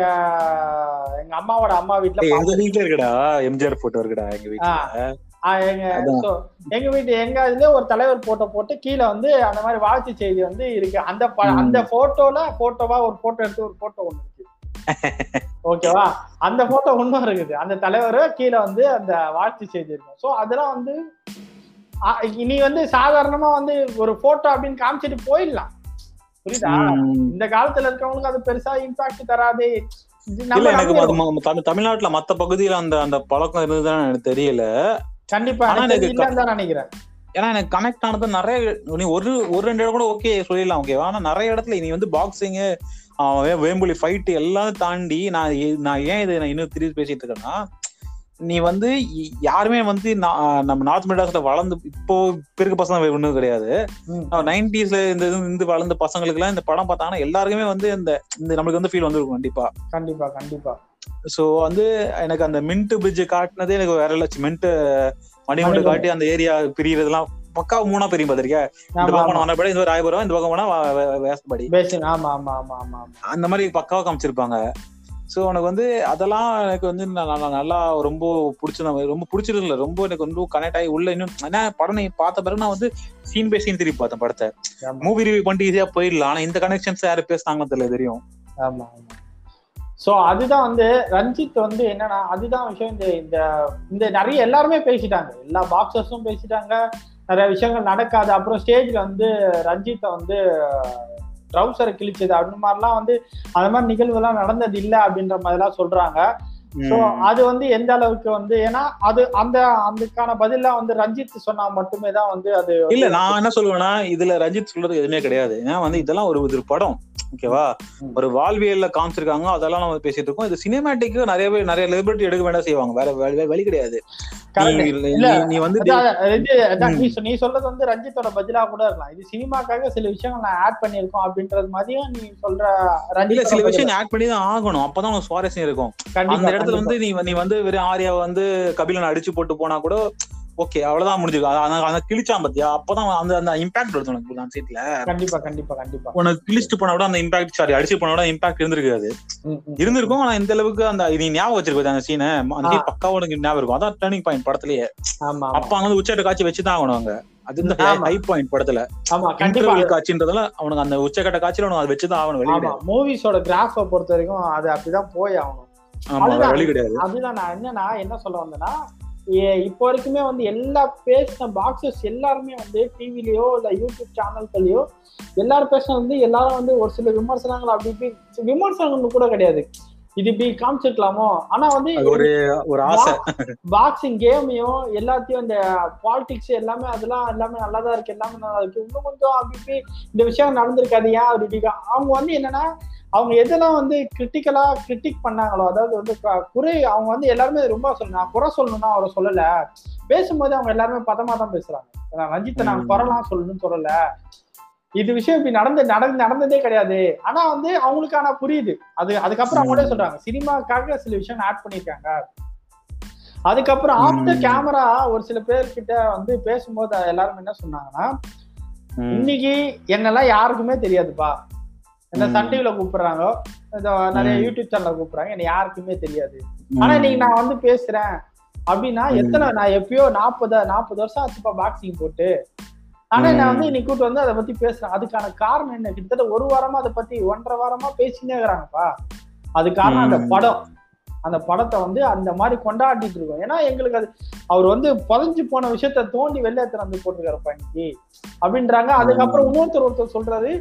A: எங்க அம்மாவோட அம்மா வீட்டுல
B: எங்க. வீட்டுல இருக்குடா. எம்ஜிஆர் போட்டோ இருக்குடா எங்க வீட்டுல
A: எங்க எங்க வீட்டு எங்க இதுல ஒரு தலைவர் போட்டோ போட்டு கீழே வந்து அந்த மாதிரி வாழ்த்து செய்தி வந்து இருக்கு. அந்த. அந்த போட்டோல போட்டோவா ஒரு போட்டோ எடுத்து ஒரு போட்டோ ஒண்ணு இருக்கு. ஓகேவா அந்த போட்டோ ஒண்ணும் இருக்குது. அந்த தலைவர் கீழே வந்து அந்த வாழ்த்து செய்தி இருக்கும் சோ அதெல்லாம் வந்து நீ வந்து சாதாரணமா வந்து ஒரு போட்டோ அப்படின்னு காமிச்சிட்டு போயிடலாம். புரியுதா. இந்த காலத்துல இருக்கவங்களுக்கு அது பெருசா இம்பாக்ட் தராது.
B: இல்ல எனக்கு தமிழ்நாட்டுல மத்த பகுதியில அந்த அந்த பழக்கம் இருந்ததுதான் எனக்கு தெரியல.
A: கண்டிப்பா எனக்கு நினைக்கிறேன்.
B: ஏன்னா எனக்கு கனெக்ட் ஆனது நிறைய நீ ஒரு ஒரு ரெண்டு இடம் கூட ஓகே சொல்லிடலாம் ஓகே ஆனா நிறைய இடத்துல நீ வந்து பாக்ஸிங் வேம்புலி ஃபைட் எல்லாம் தாண்டி நான் நான் ஏன் இது நான் இன்னும் திருப்பி பேசிட்டு இருக்கேன்னா நீ வந்து யாருமே வந்து நம்ம நார்த் மெட்ராஸ்ல வளர்ந்து இப்போ இப்ப இருக்க பசங்க ஒண்ணும் கிடையாது. நைன்டிஸ்ல இந்த இருந்து வளர்ந்த பசங்களுக்கு எல்லாம் இந்த படம் பார்த்தாங்கன்னா எல்லாருக்குமே வந்து இந்த இந்த நம்மளுக்கு வந்து ஃபீல் வந்திருக்கும் கண்டிப்பா.
A: கண்டிப்பா கண்டிப்பா.
B: சோ வந்து எனக்கு அந்த மின்ட் பிரிட்ஜ் காட்டினதே எனக்கு வேற லட்சம் மின்ட் மணிமண்டு. காட்டி அந்த ஏரியா பிரியறதெல்லாம் பக்கா மூணா பிரியும் பாத்திருக்கியா இந்த பக்கம் வனப்படி இந்த ராயபுரம் இந்த பக்கம் போனா வேசப்படி
A: ஆமா ஆமா ஆமா ஆமா.
B: அந்த மாதிரி பக்காவா காமிச்சிருப்பாங்க. சோ உனக்கு வந்து அதெல்லாம் எனக்கு வந்து ந- ந- நல்லா ரொம்ப பிடிச்சது ரொம்ப பிடிச்சிருக்கல ரொம்ப எனக்கு ரொம்ப கனெக்ட் ஆகி உள்ள இன்னும் ஏன்னா படம் பார்த்த பிறகு நான் வந்து சீன் பை சீன் திருப்பி பார்த்தேன் படத்தை. மூவி ரிவ்யூ பண்ணிட்டு ஈஸியா போயிடலாம். ஆனா இந்த கனெக்ஷன்ஸ் யாரு பேசுனாங்கன்னு தெரியல தெரியும்.
A: ஆமா ஆமா. சோ அதுதான் வந்து ரஞ்சித் வந்து என்னன்னா அதுதான் விஷயம். இந்த இந்த இந்த நிறைய எல்லாருமே பேசிட்டாங்க. எல்லா பாக்ஸர்ஸும் பேசிட்டாங்க. நிறைய விஷயங்கள் நடக்காது. அப்புறம் ஸ்டேஜ்ல வந்து ரஞ்சித்தை வந்து ட்ரௌசரை கிழிச்சது அந்த மாதிரிலாம் வந்து அந்த மாதிரி நிகழ்வுலாம் நடந்தது இல்லை அப்படின்ற மாதிரிலாம் சொல்றாங்க. ஸோ. அது வந்து எந்த அளவுக்கு வந்து ஏன்னா அது அந்த அதுக்கான பதிலா வந்து ரஞ்சித் சொன்னா மட்டுமே தான் வந்து அது
B: இல்ல நான் என்ன சொல்லுவேன்னா இதுல ரஞ்சித் சொல்றது எதுவுமே கிடையாது. ஏன்னா வந்து இதெல்லாம் ஒரு ஒரு படம். ஓகேவா. ஒரு வாழ்வியல்ல காமிச்சிருக்காங்க அதெல்லாம் நம்ம பேசிட்டு இருக்கோம். இது சினிமேட்டிக்கு நிறைய பேர் நிறைய லிபர்ட்டி எடுக்க வேண்டாம் செய்வாங்க. வேற வழி- கிடையாது. நீ வந்து.
A: நீ சொல்றது வந்து ரஞ்சித்தோட பதிலா கூட இருக்கலாம். இது சினிமாக்காக சில விஷயங்கள் நான் ஆட் பண்ணிருக்கோம் அப்படின்றது மாதிரியும் நீ சொல்ற ரஞ்சித்
B: சில விஷயம் ஆட் பண்ணி தான் ஆகணும். அப்பதான் உனக்கு சுவாரஸ்யம் இருக்கும். அந்த இடத்துல வந்து நீ நீ வந்து வெறும் ஆரியா வந்து கபிலன் அடிச்சு போட்டு போனா கூட ஓகே அவ்வளவுதான் அத- அத கிழிச்சான் பாத்தியா? அப்பதான் அந்த அந்த இம்பாக்ட் வருது உனக்கு அந்த சீட்ல
A: கண்டிப்பா கண்டிப்பா கண்டிப்பா.
B: உனக்கு கிழிச்சிட்டு போனா கூட அந்த இம்பாக்ட் சாரி அடிச்சு போனா கூட இம்பாக்ட் இருந்திருக்காது. இருந்திருக்கும் ஆனா இந்த அளவுக்கு அந்த நீ ஞாபகம் வச்சிருக்க அந்த சீனை அந்த பக்காவா உனக்கு ஞாபகம் இருக்கும். அதான் டேர்னிங் பாயிண்ட் படத்துலயே. அப்ப அங்க வந்து உச்சக்கட்ட காட்சி வச்சுதான் ஆகணும் அங்க. அது இந்த. ஹை பாயிண்ட் படத்துல.
A: ஆமா கண்டிப்பா.
B: இன்டர்வல் காட்சின்றதுல அவனுக்கு அந்த உச்சக்கட்ட காட்சியில அவனுக்கு அதை வச்சுதான் ஆகணும் வெளியே
A: மூவிஸோட கிராஃப பொறுத்த வரைக்கும் அது அப்படிதான் போய் ஆகணும். அதுதான். நான் என்னன்னா என்ன சொல்ல வந்தேன்னா இப்போ வரைக்குமே வந்து எல்லா பேசின பாக்ஸஸ் எல்லாருமே வந்து டிவிலேயோ இல்லை யூடியூப் சேனல்கள்லையோ எல்லாரும் பேசின வந்து எல்லாரும் வந்து ஒரு சில விமர்சனங்கள் அப்படி இப்படி விமர்சனங்கள் கூட கிடையாது. இது இப்படி காமிச்சிருக்கலாமோ? ஆனா வந்து
B: ஒரு ஒரு ஆசை.
A: பாக்ஸிங் கேமையும் எல்லாத்தையும் இந்த பாலிடிக்ஸ் எல்லாமே அதெல்லாம் எல்லாமே நல்லா தான் இருக்கு. எல்லாமே நல்லா இருக்கு. இன்னும் கொஞ்சம் அப்படி இப்படி இந்த விஷயம் நடந்திருக்காது. ஏன் அப்படி இப்படி? அவங்க வந்து என்னன்னா அவங்க எதெல்லாம் வந்து கிரிட்டிக்கலா கிரிட்டிக் பண்ணாங்களோ அதாவது வந்து குறை அவங்க வந்து எல்லாருமே ரொம்ப சொல்ல நான் குறை சொல்லணும்னா அவரை சொல்லல. பேசும்போது அவங்க எல்லாருமே பதமா தான் பேசுறாங்க ரஞ்சித்தை நான். குறைலாம் சொல்லணும்னு சொல்லல. இது விஷயம் இப்படி நடந்து நடந்து நடந்ததே கிடையாது ஆனா வந்து அவங்களுக்கான புரியுது அது அதுக்கப்புறம் அவங்களே. சொல்றாங்க சினிமாக்காக சில விஷயம் ஆட் பண்ணிருக்காங்க அதுக்கப்புறம் ஆஃப்டர். கேமரா ஒரு சில பேர்கிட்ட வந்து பேசும்போது எல்லாரும் என்ன சொன்னாங்கன்னா. இன்னைக்கு என்னெல்லாம் யாருக்குமே தெரியாதுப்பா என்ன
B: ம்.
A: சன் டிவில கூப்பிடுறாங்க இந்த நிறைய. யூடியூப் சேனல்ல கூப்பிடுறாங்க என்ன யாருக்குமே தெரியாது ஆனா. இன்னைக்கு நான் வந்து பேசுறேன் அப்படின்னா. எத்தனை நான் எப்பயோ நாற்பது நாற்பது வருஷம் ஆச்சுப்பா பாக்ஸிங் போட்டு ஆனா. நான் வந்து இன்னைக்கு கூட்டு வந்து அதை பத்தி பேசுறேன் அதுக்கான காரணம் என்ன கிட்டத்தட்ட ஒரு வாரமா அதை பத்தி ஒன்றரை வாரமா பேசினே இருக்கிறாங்கப்பா அது காரணம் அந்த. படம் அந்த படத்தை வந்து அந்த மாதிரி கொண்டாடிட்டு இருக்கோம் ஏன்னா எங்களுக்கு அது அவர் வந்து புதஞ்சு போன விஷயத்த தோண்டி வெளில எடுத்து வந்து போட்டுருக்காருப்பா இன்னைக்கு அப்படின்றாங்க அதுக்கப்புறம் இன்னொருத்தர் ஒருத்தர் சொல்றாரு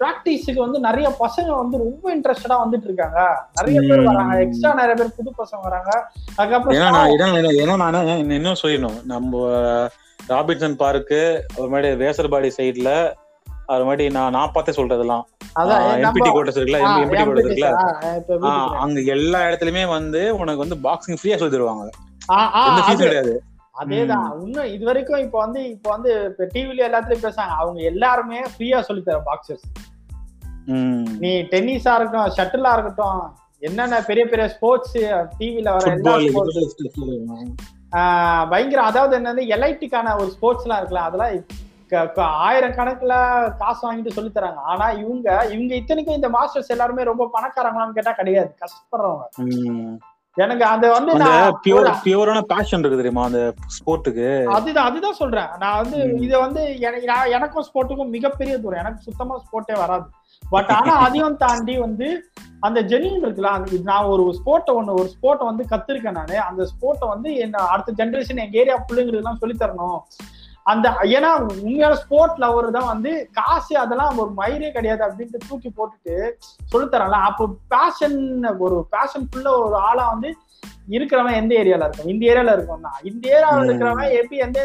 A: பிராக்டிஸுக்கு வந்து நிறைய பசங்க வந்து ரொம்ப இன்ட்ரெஸ்டடா வந்துட்டு இருக்காங்க நிறைய பேர். வராங்க எக்ஸ்ட்ரா நிறைய பேர் புது பசங்க வராங்க அதுக்கப்புறம்
B: ஏன்னா நான் என்ன- சொல்லணும் நம்ம ராபின்சன் பார்க்கு அப்புறமேட்டு வேசர்பாடி சைடுல அப்புறமேட்டு நான் நான் பார்த்தே சொல்றதெல்லாம். எம்பிடி கோட்டஸ் இருக்குல்ல எம்பிடி கோட்டஸ் இருக்குல்ல? அங்க எல்லா இடத்துலயுமே வந்து உனக்கு வந்து பாக்ஸிங் ஃப்ரீயா சொல்லி தருவாங்க எந்த
A: அது-
B: ஃபீஸ் கிடையாது.
A: அதேதான். இன்னும் இது வரைக்கும் இப்ப வந்து இப்ப வந்து இப்ப டிவில எல்லாத்துலயும் பேசுறாங்க. அவங்க எல்லாருமே ஃப்ரீயா சொல்லி தர பாக்ஸர்ஸ். நீ டென்னிஸா இருக்கட்டும் ஷட்டிலா இருக்கட்டும் என்னென்ன பெரிய பெரிய ஸ்போர்ட்ஸ் டிவில வர எல்லா பயங்கர அதாவது என்னது எலைட்டுக்கான ஒரு ஸ்போர்ட்ஸ் எல்லாம் இருக்குல்ல அதெல்லாம் க- க- ஆயிரக்கணக்குல காசு வாங்கிட்டு சொல்லி தராங்க. ஆனா இவங்க இவங்க இத்தனைக்கும் இந்த மாஸ்டர்ஸ் எல்லாருமே ரொம்ப பணக்காரங்களான்னு கேட்டா கிடையாது. கஷ்டப்படுறவங்க. எனக்கு அது வந்து
B: பியூரான பேஷன் இருக்கு தெரியுமா அந்த ஸ்போர்ட்டுக்கு
A: அதுதான் அதுதான் சொல்றேன். நான் வந்து. இத வந்து எனக்கும் ஸ்போர்ட்டுக்கும் மிகப்பெரிய தூரம். எனக்கு சுத்தமா ஸ்போர்ட்டே வராது. பட் ஆனா அதையும் தாண்டி வந்து அந்த ஜெனியன் இருக்குல்ல நான் ஒரு ஸ்போர்ட்டை ஒண்ணு ஒரு ஸ்போர்ட்டை வந்து கத்துருக்கேன் நானு. அந்த ஸ்போர்ட்டை வந்து என்ன அடுத்த ஜென்ரேஷன் எங்க ஏரியா பிள்ளைங்களுக்கு எல்லாம் சொல்லி தரணும் அந்த ஏன்னா உண்மையான ஸ்போர்ட் லவர் தான் வந்து காசு அதெல்லாம் ஒரு மயிரே கிடையாது அப்படின்ட்டு தூக்கி போட்டுட்டு சொல்லித்தரான்ல அப்போ பேஷன் ஒரு பேஷன் ஃபுல்லா ஒரு ஆளா வந்து இருக்கிறவன் எந்த ஏரியால இருக்கும் இந்த ஏரியால இருக்கும்னா இந்த ஏரியாவில். இருக்கிறவன் எப்படி எந்த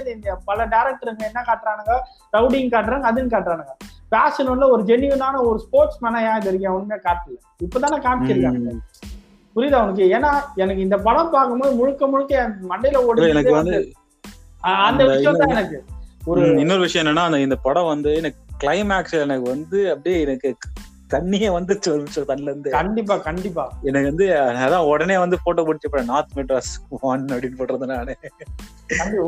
A: பல டேரக்டருங்க என்ன காட்டுறானுங்க? ரவுடிங் காட்டுறாங்க அதுன்னு காட்டுறானுங்க. பேஷன் உள்ள ஒரு ஜென்யூனான ஒரு ஸ்போர்ட்ஸ் மேனா ஏன் இது வரைக்கும் காட்டல? இப்பதானே காமிச்சிருக்காங்க. புரியுதா உனக்கு? ஏன்னா எனக்கு இந்த படம் பார்க்கும்போது முழுக்க முழுக்க என் மண்டையில ஓடி
B: எனக்கு வந்து
A: அந்த விஷயம் தான் எனக்கு. ஒரு
B: இன்னொரு விஷயம் என்னன்னா அந்த இந்த படம் வந்து எனக்கு கிளைமேக்ஸ் எனக்கு வந்து அப்படியே எனக்கு கண்ணியே வந்து தண்ணில இருந்து
A: கண்டிப்பா கண்டிப்பா.
B: எனக்கு வந்து அதான் உடனே வந்து போட்டோ பிடிச்சி நார்த் மெட்ராஸ் ஒன் அப்படின்னு போடுறது நானு.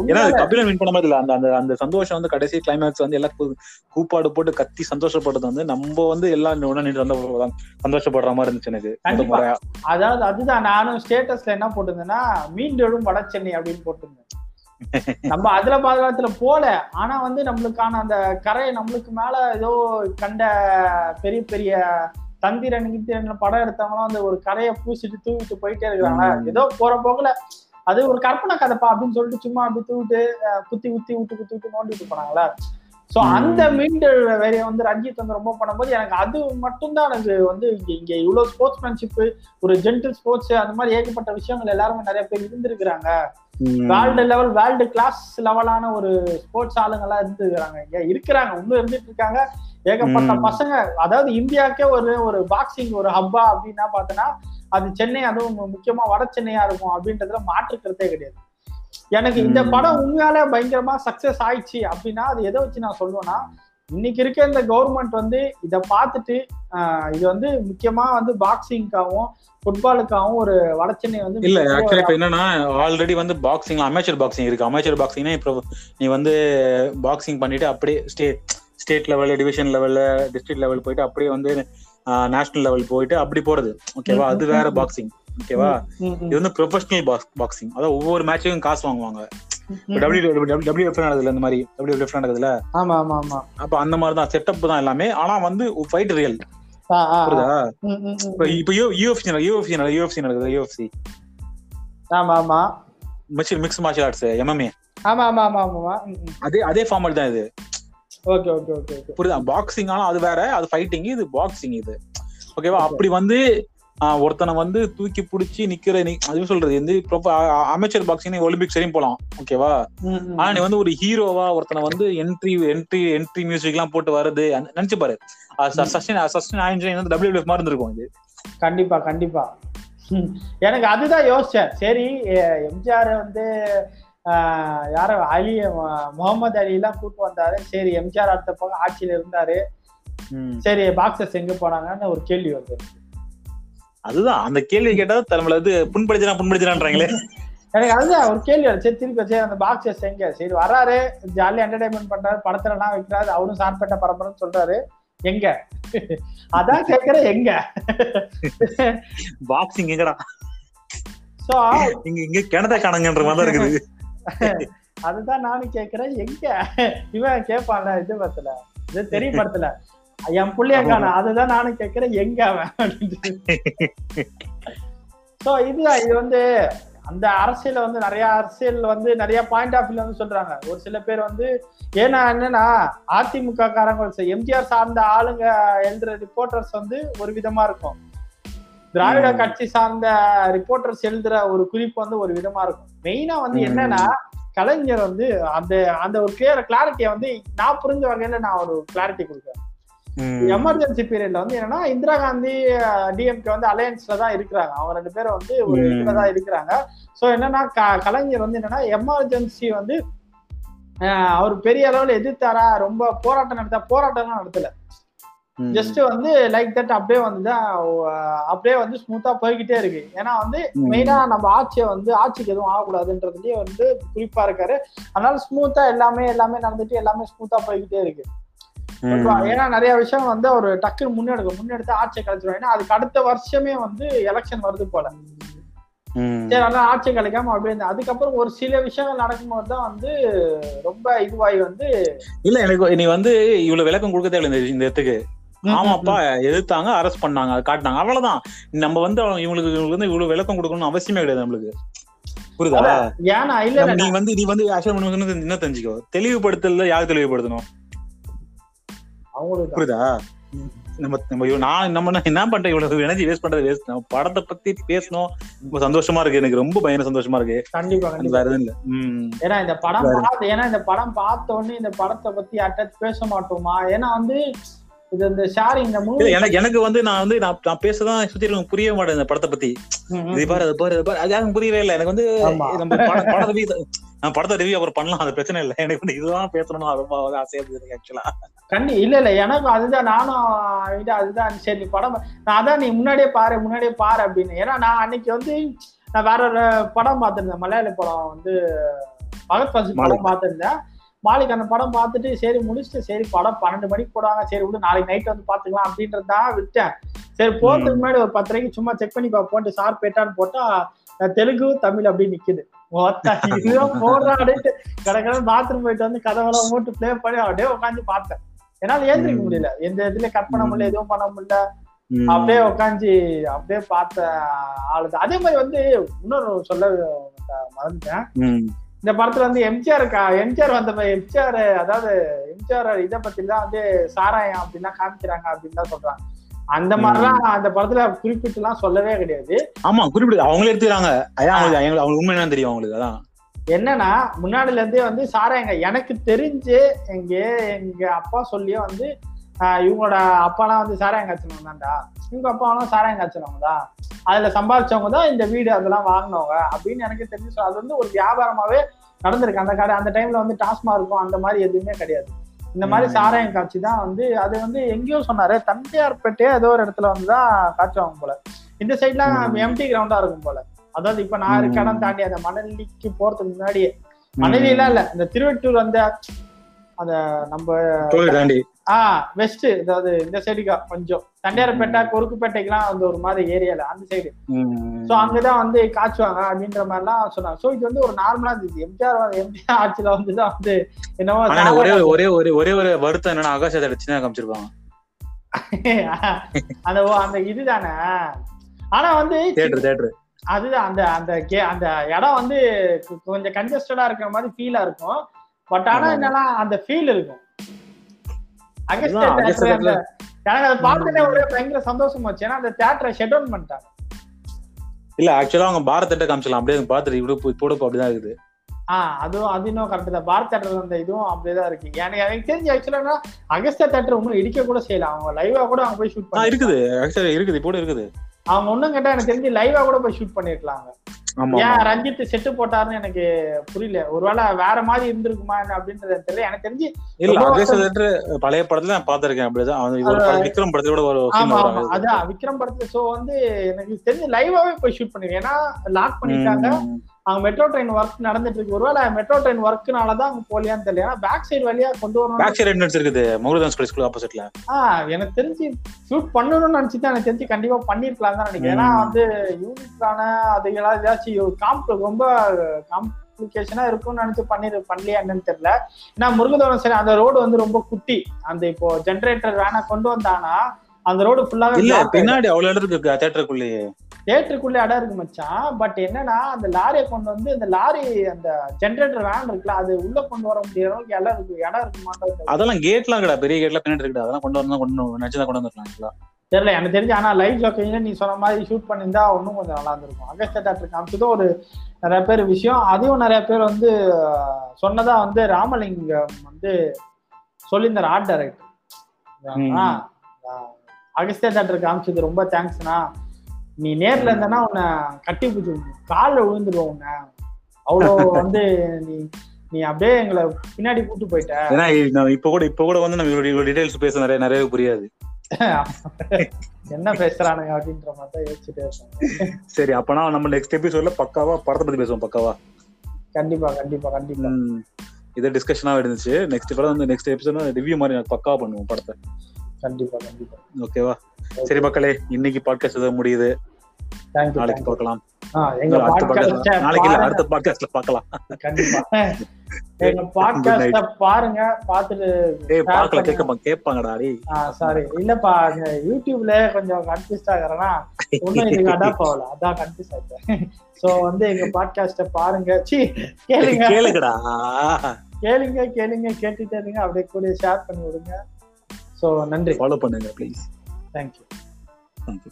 B: ஏன்னா கபிலன் வின் பண்ண மாதிரி இல்ல. அந்த அந்த அந்த சந்தோஷம் வந்து கடைசி கிளைமேக்ஸ் வந்து எல்லாம் கூப்பாடு போட்டு கத்தி சந்தோஷப்படுறது வந்து நம்ம வந்து எல்லாம் உடனே சந்தோஷ- சந்தோஷப்படுற மாதிரி இருந்துச்சு எனக்கு.
A: அதாவது அதுதான். நானும் ஸ்டேட்டஸ்ல என்ன போட்டிருந்தேன்னா மீண்டெழும் வட சென்னை அப்படின்னு போட்டிருந்தேன். நம்ம அதுல பாதுகாத்துல போல ஆனா வந்து நம்மளுக்கான அந்த கரையை நம்மளுக்கு மேல ஏதோ கண்ட பெரிய பெரிய தந்திரன் கிந்திரன் படம் எடுத்தவங்களாம் அந்த ஒரு கரையை பூசிட்டு தூவிட்டு போயிட்டே இருக்கிறாங்க. ஏதோ போற போக்குல அது ஒரு கற்பனை கதைப்பா அப்படின்னு சொல்லிட்டு சும்மா அப்படி தூவிட்டு அஹ், குத்தி குத்தி விட்டு குத்தி விட்டு நோண்டிட்டு போனாங்களா சோ. அந்த மீண்டல் வேலையை வந்து ரஞ்சித் வந்து ரொம்ப பண்ணும்போது எனக்கு அது மட்டும்தான் எனக்கு வந்து இங்க இங்க இவ்வளவு ஸ்போர்ட்ஸ்மேன்ஷிப் ஒரு ஜென்டில் ஸ்போர்ட்ஸ் அந்த மாதிரி ஏகப்பட்ட விஷயங்கள் எல்லாருமே நிறைய பேர் இருந்திருக்கிறாங்க. வேர்ல்டு லெவல் வேர்ல்டு கிளாஸ் லெவலான ஒரு ஸ்போர்ட்ஸ் ஆளுங்கெல்லாம் இருந்துருக்காங்க இங்க இருக்கிறாங்க இன்னும் இருந்துட்டு இருக்காங்க ஏகப்பட்ட. பசங்க அதாவது இந்தியாவுக்கே ஒரு ஒரு பாக்ஸிங் ஒரு ஹப்பா அப்படின்னா பார்த்தோன்னா அது சென்னை அதுவும் முக்கியமா வட சென்னையா இருக்கும் அப்படின்றதுல மாற்று கருத்தே கிடையாது எனக்கு இந்த. படம் உண்மையாலே பயங்கரமா சக்சஸ் ஆயிடுச்சு அப்படின்னா அது எதை வச்சு நான் சொல்லுவேன்னா இன்னைக்கு இருக்க இந்த கவர்மெண்ட் வந்து இதை பார்த்துட்டு இது வந்து முக்கியமா வந்து பாக்ஸிங்காகவும் ஃபுட்பாலுக்காகவும் ஒரு வடச்சென்னை வந்து
B: இல்ல ஆக்சுவலி இப்ப என்னன்னா ஆல்ரெடி வந்து பாக்ஸிங் அமேச்சர் பாக்ஸிங் இருக்கு அமேச்சர் பாக்ஸிங்னா இப்போ நீ வந்து பாக்ஸிங் பண்ணிட்டு அப்படியே ஸ்டேட் ஸ்டேட் லெவல் டிவிஷன் லெவல்ல டிஸ்ட்ரிக்ட் லெவல் போயிட்டு அப்படியே வந்து நேஷனல் லெவல் போயிட்டு அப்படி போறது ஓகேவா அது வேற பாக்ஸிங் ஓகேவா இது வந்து ப்ரொஃபஷனல் பாக்ஸிங் அதாவது ஒவ்வொரு மேட்சுக்கும் காசு வாங்குவாங்க
A: ம்.
B: டபிள்யூ டபிள்யூ எஃப் நடக்குதுல இந்த மாதிரி டபிள்யூ எஃப் நடக்குதுல
A: ஆமா ஆமா ஆமா
B: அப்ப அந்த மாதிரி தான் செட்டப் தான் எல்லாமே ஆனா வந்து ஃபைட் ரியல். புரியுதா இப்ப யூஎஃப்சி யூஎஃப்சி யூஎஃப்சி நடக்குது யூஎஃப்சி
A: ஆமா ஆமா
B: மிக்ஸ் மார்ஷல் ஆர்ட்ஸ் எம்எம்ஏ
A: ஆமா ஆமா ஆமா ஆமா
B: அதே அதே ஃபார்மல் தான் இது
A: ஓகே ஓகே ஓகே
B: புரியுதா? பாக்ஸிங் ஆனா அது வேற அது ஃபைட்டிங் இது பாக்ஸிங் இது. ஓகேவா அப்படி வந்து ஒருத்தனை வந்து தூக்கி பிடிச்சி நிக்கிற நீ அது சொல்றது? வந்து அமைச்சர் பாக்ஸிங் ஒலிம்பிக்ஸ் வரையும் போலாம். ஓகேவா. ஆனா நீ வந்து ஒரு ஹீரோவா ஒருத்தனை வந்து என்ட்ரி என்ட்ரி என்ட்ரி மியூசிக் எல்லாம் போட்டு வருது நினைச்சு பாரு. சஸ்டின் சஸ்டின் ஆயின்ஜின் வந்து டபிள்யூ மாதிரி இருந்திருக்கும் இது.
A: கண்டிப்பா கண்டிப்பா. எனக்கு அதுதான் யோசிச்சேன். சரி எம்ஜிஆர் வந்து யார அலி முகமது அலி எல்லாம் கூட்டு வந்தாரு. சரி எம்ஜிஆர் அடுத்த பக்கம் ஆட்சியில இருந்தாரு. சரி பாக்ஸர்ஸ் எங்க போனாங்கன்னு ஒரு கேள்வி வந்து
B: அதுதான் அந்த கேள்வி கேட்டா நம்மள வந்து புண்படுத்தினா புண்படுத்தினான்றாங்களே.
A: எனக்கு அதுதான் ஒரு கேள்வி வருது. சரி திருப்பி சரி அந்த பாக்ஸர்ஸ் எங்க? சரி வராரு ஜாலியா என்டர்டைன்மெண்ட் பண்றாரு. படத்துல எல்லாம் வைக்கிறாரு. அவரும் சார்பேட்ட பரம்பரைன்னு சொல்றாரு. எங்க? அதான் கேக்குறேன் எங்க?
B: பாக்ஸிங் எங்கடா?
A: சோ
B: இங்க இங்க கிணத்த காணுங்கன்ற மாதிரி இருக்குது.
A: அதுதான் நானும் கேக்குறேன். எங்க இவன் கேட்பான்ல இது படத்துல? இது தெரிய படத்துல? என் புள்ளைய அதுதான் நானும் கேக்குறேன். எங்க அவன் சோ இது இது வந்து அந்த அரசியல வந்து நிறைய அரசியல் வந்து நிறைய பாயிண்ட் ஆஃப் வியூல வந்து சொல்றாங்க. ஒரு சில பேர் வந்து ஏன்னா என்னன்னா அதிமுக காரங்க எம்ஜிஆர் சார்ந்த ஆளுங்க எழுதுற ரிப்போர்ட்டர்ஸ் வந்து ஒரு விதமா இருக்கும். திராவிட. கட்சி சார்ந்த ரிப்போர்ட்டர்ஸ் எழுதுற ஒரு குறிப்பு வந்து ஒரு விதமா இருக்கும் மெயினா வந்து. என்னன்னா கலைஞர் வந்து அந்த அந்த ஒரு கிளியர் கிளாரிட்டியை வந்து நான் புரிஞ்ச வகையில நான் ஒரு கிளாரிட்டி கொடுக்குறேன். எமர்ஜென்சி பீரியட்ல வந்து என்னன்னா இந்திரா காந்தி டிஎம்கே வந்து அலையன்ஸ்ல தான் இருக்கிறாங்க அவங்க ரெண்டு பேரும் வந்து ஒரு. இதுல தான் இருக்கிறாங்க சோ என்னன்னா கலைஞர் வந்து என்னன்னா எமர்ஜென்சி வந்து அவர் பெரிய அளவுல எதிர்த்தாரா ரொம்ப போராட்டம் நடத்தா போராட்டம்லாம் நடத்தல. ஜஸ்ட் வந்து லைக் தட் அப்படியே வந்து அப்படியே வந்து ஸ்மூத்தா போய்கிட்டே இருக்கு ஏன்னா வந்து. மெயினா நம்ம ஆட்சியை வந்து ஆட்சிக்கு எதுவும் ஆகக்கூடாதுன்றதுலயே வந்து குறிப்பா இருக்காரு அதனால ஸ்மூத்தா எல்லாமே எல்லாமே நடந்துட்டு எல்லாமே ஸ்மூத்தா போய்கிட்டே இருக்கு? ஏன்னா நிறைய விஷயம் வந்து ஒரு டக்குன்னு முன்னெடுக்கும் முன்னெடுத்து ஆட்சியை கழிச்சிருவாங்க ஏன்னா அதுக்கு அடுத்த வருஷமே வந்து எலெக்ஷன் வருது போல. சரி அதனால ஆட்சி கிடைக்காம அப்படியே இருந்தா. அதுக்கப்புறம் ஒரு சில விஷயங்கள் நடக்கும்போது தான் வந்து ரொம்ப இதுவாகி வந்து
B: இல்ல எனக்கு நீ வந்து இவ்வளவு விளக்கம் கொடுக்க தேவையில்ல இந்த இடத்துக்கு ஆமாப்பா எதிர்த்தாங்க அரெஸ்ட் பண்ணாங்க காட்டினாங்க. அவ்வளவுதான். நம்ம வந்து இவங்களுக்கு இவங்களுக்கு வந்து இவ்வளவு விளக்கம் கொடுக்கணும்னு அவசியமே கிடையாது நம்மளுக்கு. புரியுதா? நீ வந்து நீ வந்து என்ன தெரிஞ்சுக்கோ. தெளிவுபடுத்தல யார் தெளிவுபடுத்தணும்? புரியுதா? நம்ம நம்ம நான் நம்ம என்ன- பண்றேன்? இவ்வளவு எனர்ஜி வேஸ்ட் பண்றது வேஸ்ட் நம்ம படத்தை பத்தி பேசணும். ரொம்ப சந்தோஷமா இருக்கு. எனக்கு ரொம்ப பயங்கர சந்தோஷமா இருக்கு.
A: கண்டிப்பா
B: வேற எதுவும் இல்ல.
A: ஏன்னா இந்த படம் ஏன்னா இந்த படம் பார்த்த உடனே இந்த படத்தை பத்தி யார்கிட்ட பேச மாட்டோமா? ஏன்னா வந்து இது இந்த ஷேரிங் இந்த மூவி
B: எனக்கு எனக்கு வந்து நான் வந்து நான் நான் பேசதான் சுத்தி இருக்கவங்க புரியவே மாட்டேன் இந்த படத்தை பத்தி. இது பாரு அது பாரு அது பாரு. அது யாருக்கும் புரியவே இல்லை. எனக்கு வந்து. நம்ம படத்தை review- நான் படத்தை ரிவ்யூ அப்புறம் பண்ணலாம் அது பிரச்சனை இல்லை. எனக்கு வந்து இதுதான் பேசணும்னு அது ரொம்ப ஆசையா இருக்கு ஆக்சுவலா
A: கண்டி இல்ல இல்ல எனக்கும் அதுதான் நானும் இது அதுதான். சரி நீ படம் நான் அதான் நீ முன்னாடியே பாரு முன்னாடியே பாரு அப்படின்னு. ஏன்னா நான் அன்னைக்கு வந்து நான் வேற ஒரு படம் பார்த்திருந்தேன். மலையாள படம் வந்து பகத் பசி படம் பார்த்திருந்தேன். மாலிக் அந்த படம் பார்த்துட்டு சரி முடிச்சுட்டு சரி படம் பன்னெண்டு மணிக்கு போடுவாங்க. சரி விடு நாளைக்கு நைட் வந்து பாத்துக்கலாம் அப்படின்றது தான் விட்டேன். சரி போறதுக்கு முன்னாடி ஒரு பத்து ரூபாய்க்கு சும்மா செக் பண்ணி போட்டு சார் பேட்டான்னு போட்டா தெலுங்கு தமிழ் அப்படி நிக்குது. மொத்த இதுதான் போடுறான் அப்படின்ட்டு கடற்கரை பாத்ரூம் போயிட்டு வந்து கதவெல்லாம் மூட்டு ப்ளே பண்ணி அப்படியே உட்காந்து பார்த்தேன். என்னால ஏந்திரிக்க. முடியல. எந்த இதுல கட் பண்ண முடியல எதுவும் பண்ண முடியல. அப்படியே உட்காந்து அப்படியே பார்த்த ஆளுது அதே மாதிரி வந்து இன்னொரு சொல்ல மறந்துட்டேன். இந்த படத்துல வந்து எம்ஜிஆர் எம்ஜிஆர் வந்த எம்ஜிஆர் அதாவது எம்ஜிஆர் இதை பத்தி தான் வந்து சாராயம் அப்படின்லாம் காமிக்கிறாங்க அப்படின்னு தான் சொல்றாங்க. அந்த மாதிரிலாம் அந்த படத்துல குறிப்பிட்டு எல்லாம் சொல்லவே கிடையாது.
B: ஆமா குறிப்பிட்டு அவங்களே எடுத்துக்கிறாங்க. அவங்களுக்கு உண்மை என்னன்னு தெரியும் அவங்களுக்கு அதான்.
A: என்னன்னா முன்னாடில இருந்தே வந்து சாராயங்க எனக்கு தெரிஞ்சு எங்க எங்க அப்பா சொல்லியே வந்து இவங்களோட அப்பாலாம் வந்து சாராயம் காய்ச்சினவங்க தான்டா இவங்க அப்பாலாம் சாராயம் காய்ச்சினவங்க தான் அதுல சம்பாதிச்சவங்க தான் இந்த வீடு அதெல்லாம் வாங்கினவங்க அப்படின்னு எனக்கு தெரிஞ்சு அது வந்து ஒரு வியாபாரமாவே நடந்திருக்கு. அந்த கடை அந்த டைம்ல வந்து டாஸ்மாக் இருக்கும் அந்த மாதிரி எதுவுமே கிடையாது. இந்த மாதிரி. சாராயம் காட்சி தான் வந்து அது வந்து எங்கேயோ சொன்னாரு. தந்தையார்பேட்டே ஏதோ ஒரு இடத்துல வந்து தான் காய்ச்சுவாங்க போல. இந்த சைட்லாம். எம்டி கிரவுண்டா இருக்கும் போல. அதாவது இப்ப நான் இருக்க இடம். தாண்டி அந்த மணலிக்கு போறதுக்கு முன்னாடியே மணலிலாம் இல்ல. இந்த திருவெட்டூர் அந்த அந்த நம்ம ஆஹ் வெஸ்ட் அதாவது இந்த சைடுக்கா கொஞ்சம். தண்டையார்பேட்டை கொருக்குப்பேட்டைக்கெல்லாம் வந்து ஒரு மாதிரி ஏரியால அந்த சைடு சோ அங்கதான் வந்து காய்ச்சுவாங்க அப்படின்ற மாதிரிலாம் சொன்னாங்க. சோ இது வந்து ஒரு நார்மலா இருந்துச்சு எம்ஜிஆர் எம்ஜிஆர் ஆட்சியில வந்து தான் வந்து என்னவோ
B: ஒரே ஒரே ஒரே ஒரே ஒரு வருத்தம் என்னன்னா ஆகாஷத்தை சின்ன காமிச்சிருப்பாங்க.
A: அந்த ஓ அந்த இதுதானே? ஆனா வந்து
B: தேட்டர் தேட்டர்
A: அதுதான் அந்த அந்த கே அந்த இடம் வந்து கொஞ்சம் கன்ஜஸ்டடா இருக்கிற மாதிரி ஃபீலா இருக்கும். பட் ஆனா. என்னன்னா அந்த ஃபீல் இருக்கும். எனக்கு அதை பார்த்தோன்னே ஒரே பயங்கர சந்தோஷம் வச்சு ஏன்னா அந்த தியேட்டரை ஷெட் டவுன் பண்ணிட்டாங்க.
B: இல்ல ஆக்சுவலா அவங்க பாரத் காமிச்சலாம் அப்படியே பாத்துட்டு இப்படி போய் போடப்போ அப்படிதான் இருக்குது.
A: ஆஹ் அதுவும் அது இன்னும் கரெக்ட் தான். பாரத் தேட்டர் அந்த இதுவும் அப்படியேதான் இருக்கு. எனக்கு எனக்கு தெரிஞ்சு ஆக்சுவலா அகஸ்டா தேட்டர் ஒன்றும் இடிக்க கூட செய்யல. அவங்க லைவா கூட அவங்க போய் ஷூட் பண்ணி
B: இருக்குது. ஆக்சுவலா இருக்குது. இப்போ இருக்குது.
A: அவங்க ஒண்ணும் கேட்டா எனக்கு தெரிஞ்சு லைவா கூட போய் ஷூட் பண்ணிருக்கலாங்க. ஏன். ரஞ்சித் செட்டு போட்டாருன்னு எனக்கு புரியல. ஒருவேளை வேற மாதிரி இருந்திருக்குமா அப்படின்றது தெரியல. எனக்கு தெரிஞ்சு
B: இல்ல தேட்டர் பழைய படத்துல நான் பாத்திருக்கேன் அப்படிதான். விக்ரம் படத்துல கூட ஒரு
A: ஆமா ஆமா. அதான் விக்ரம் படத்துல சோ வந்து எனக்கு தெரிஞ்சு லைவாவே போய் ஷூட் பண்ணிருக்கேன். ஏன்னா லாக் பண்ணிட்டாங்க. அங்க மெட்ரோ ட்ரெயின் ஒர்க் நடந்துட்டு இருக்கு. ஒருவேளை மெட்ரோ ட்ரெயின் ஒர்க்னால தான் அங்க போலியான்னு தெரியல. பேக் சைடு வழியா கொண்டு வரணும்
B: பேக் சைடு என்ட்ரன்ஸ் இருக்குது முருகதாஸ் ஸ்கூல் ஆப்போசிட்ல
A: ஆஹ் எனக்கு தெரிஞ்சு ஷூட் பண்ணணும்னு நினைச்சு தான் எனக்கு தெரிஞ்சு கண்டிப்பா பண்ணிருக்கலாம் தான் நினைக்கிறேன். ஏன்னா. வந்து யூனிட்கான அது ஏதாச்சும் காம்ப் ரொம்ப காம்ப்ளிகேஷனா இருக்கும்னு நினைச்சு பண்ணிரு பண்ணலையா என்னன்னு தெரியல. ஏன்னா முருகதோரம் சரி அந்த ரோடு வந்து ரொம்ப குட்டி. அந்த இப்போ ஜெனரேட்டர் வேணா கொண்டு வந்தானா அந்த ரோடு ஃபுல்லாவே
B: இல்ல பின்னாடி அவ்வளவு இருக்கு தேட்டருக்குள்ளேயே
A: தேட்டருக்குள்ள இடம் இருக்கு மச்சான். பட் என்னன்னா அந்த லாரியை கொண்டு வந்து அந்த லாரி அந்த ஜெனரேட்டர் வேன் இருக்குல்ல அது உள்ள கொண்டு வர முடியாத அளவுக்கு இடம் இருக்கு. இடம் இருக்கு மாட்டோம்
B: அதெல்லாம் கேட்லாம் கடா பெரிய கேட்லாம் பின்னாடி இருக்குது அதெல்லாம் கொண்டு வரணும் கொண்டு நினைச்சதா கொண்டு actually.
A: தெரியல எனக்கு தெரிஞ்சு ஆனா லைவ் லொக்கேஷன் நீ சொன்ன மாதிரி ஷூட் பண்ணியிருந்தா இன்னும் கொஞ்சம் நல்லா இருந்திருக்கும். அகஸ்ட் தேட்டர் காமிச்சதும் ஒரு நிறைய பேர் விஷயம். அதையும் நிறைய பேர் வந்து சொன்னதா வந்து ராமலிங்கம் வந்து சொல்லியிருந்தார் ஆர்ட். டைரக்டர் அகஸ்தியா தேட்டர் காமிச்சது ரொம்ப தேங்க்ஸ்ண்ணா நீ நேர்ல இருந்தனா உன்னை கட்டி பிடிச்சி காலில் விழுந்துருவோம் உன்னை. அவ்வளோ வந்து நீ நீ அப்படியே எங்களை பின்னாடி கூட்டு போயிட்ட.
B: ஏன்னா நான் இப்ப கூட இப்ப கூட வந்து நம்ம இவ்வளவு டீடைல்ஸ் பேச நிறைய நிறைய புரியாது.
A: என்ன பேசுறானுங்க அப்படின்ற மாதிரி தான் யோசிச்சுட்டே இருப்பாங்க
B: சரி அப்பனா நம்ம நெக்ஸ்ட் எபிசோட்ல பக்காவா படத்தை பத்தி பேசுவோம் பக்காவா?
A: கண்டிப்பா கண்டிப்பா கண்டிப்பா.
B: இது டிஸ்கஷனா இருந்துச்சு. நெக்ஸ்ட் படம் வந்து நெக்ஸ்ட் எபிசோட் ரிவ்யூ மாதிரி நான் பக்காவா பண்ணுவோம் படத்தை.
A: கண்டிப்பா கண்டிப்பா.
B: ஓகேவா? சரி மக்களே இன்னைக்கு பாட்காஸ்ட் ஏதோ முடியுது. நாளைக்கு பார்க்கலாம். நாளைக்கு இல்ல அடுத்த பாட்காஸ்ட்ல பார்க்கலாம்.
A: கண்டிப்பா. எங்க பாட்காஸ்ட பாருங்க பாத்துட்டு
B: டேய் பார்க்கல. கேட்க கேட்பாங்கடா டேய்.
A: சாரி இல்லப்பா யூடியூப்ல கொஞ்சம் கன்ஃபியூஸ் ஆகுறேன்னா ஒன்னும் இதுக்கு அடாப்ட் ஆகல அதான் கன்ஃபியூஸ் ஆயிட்டேன். சோ வந்து எங்க பாட்காஸ்ட பாருங்க. சி கேளுங்க.
B: கேளுங்கடா.
A: கேளுங்க கேளுங்க கேட்டுட்டே இருங்க. அப்படியே கூட ஷேர் பண்ணி விடுங்க. சோ நன்றி.
B: ஃபாலோ பண்ணுங்க ப்ளீஸ்
A: தேங்க்யூ
B: தேங்க்யூ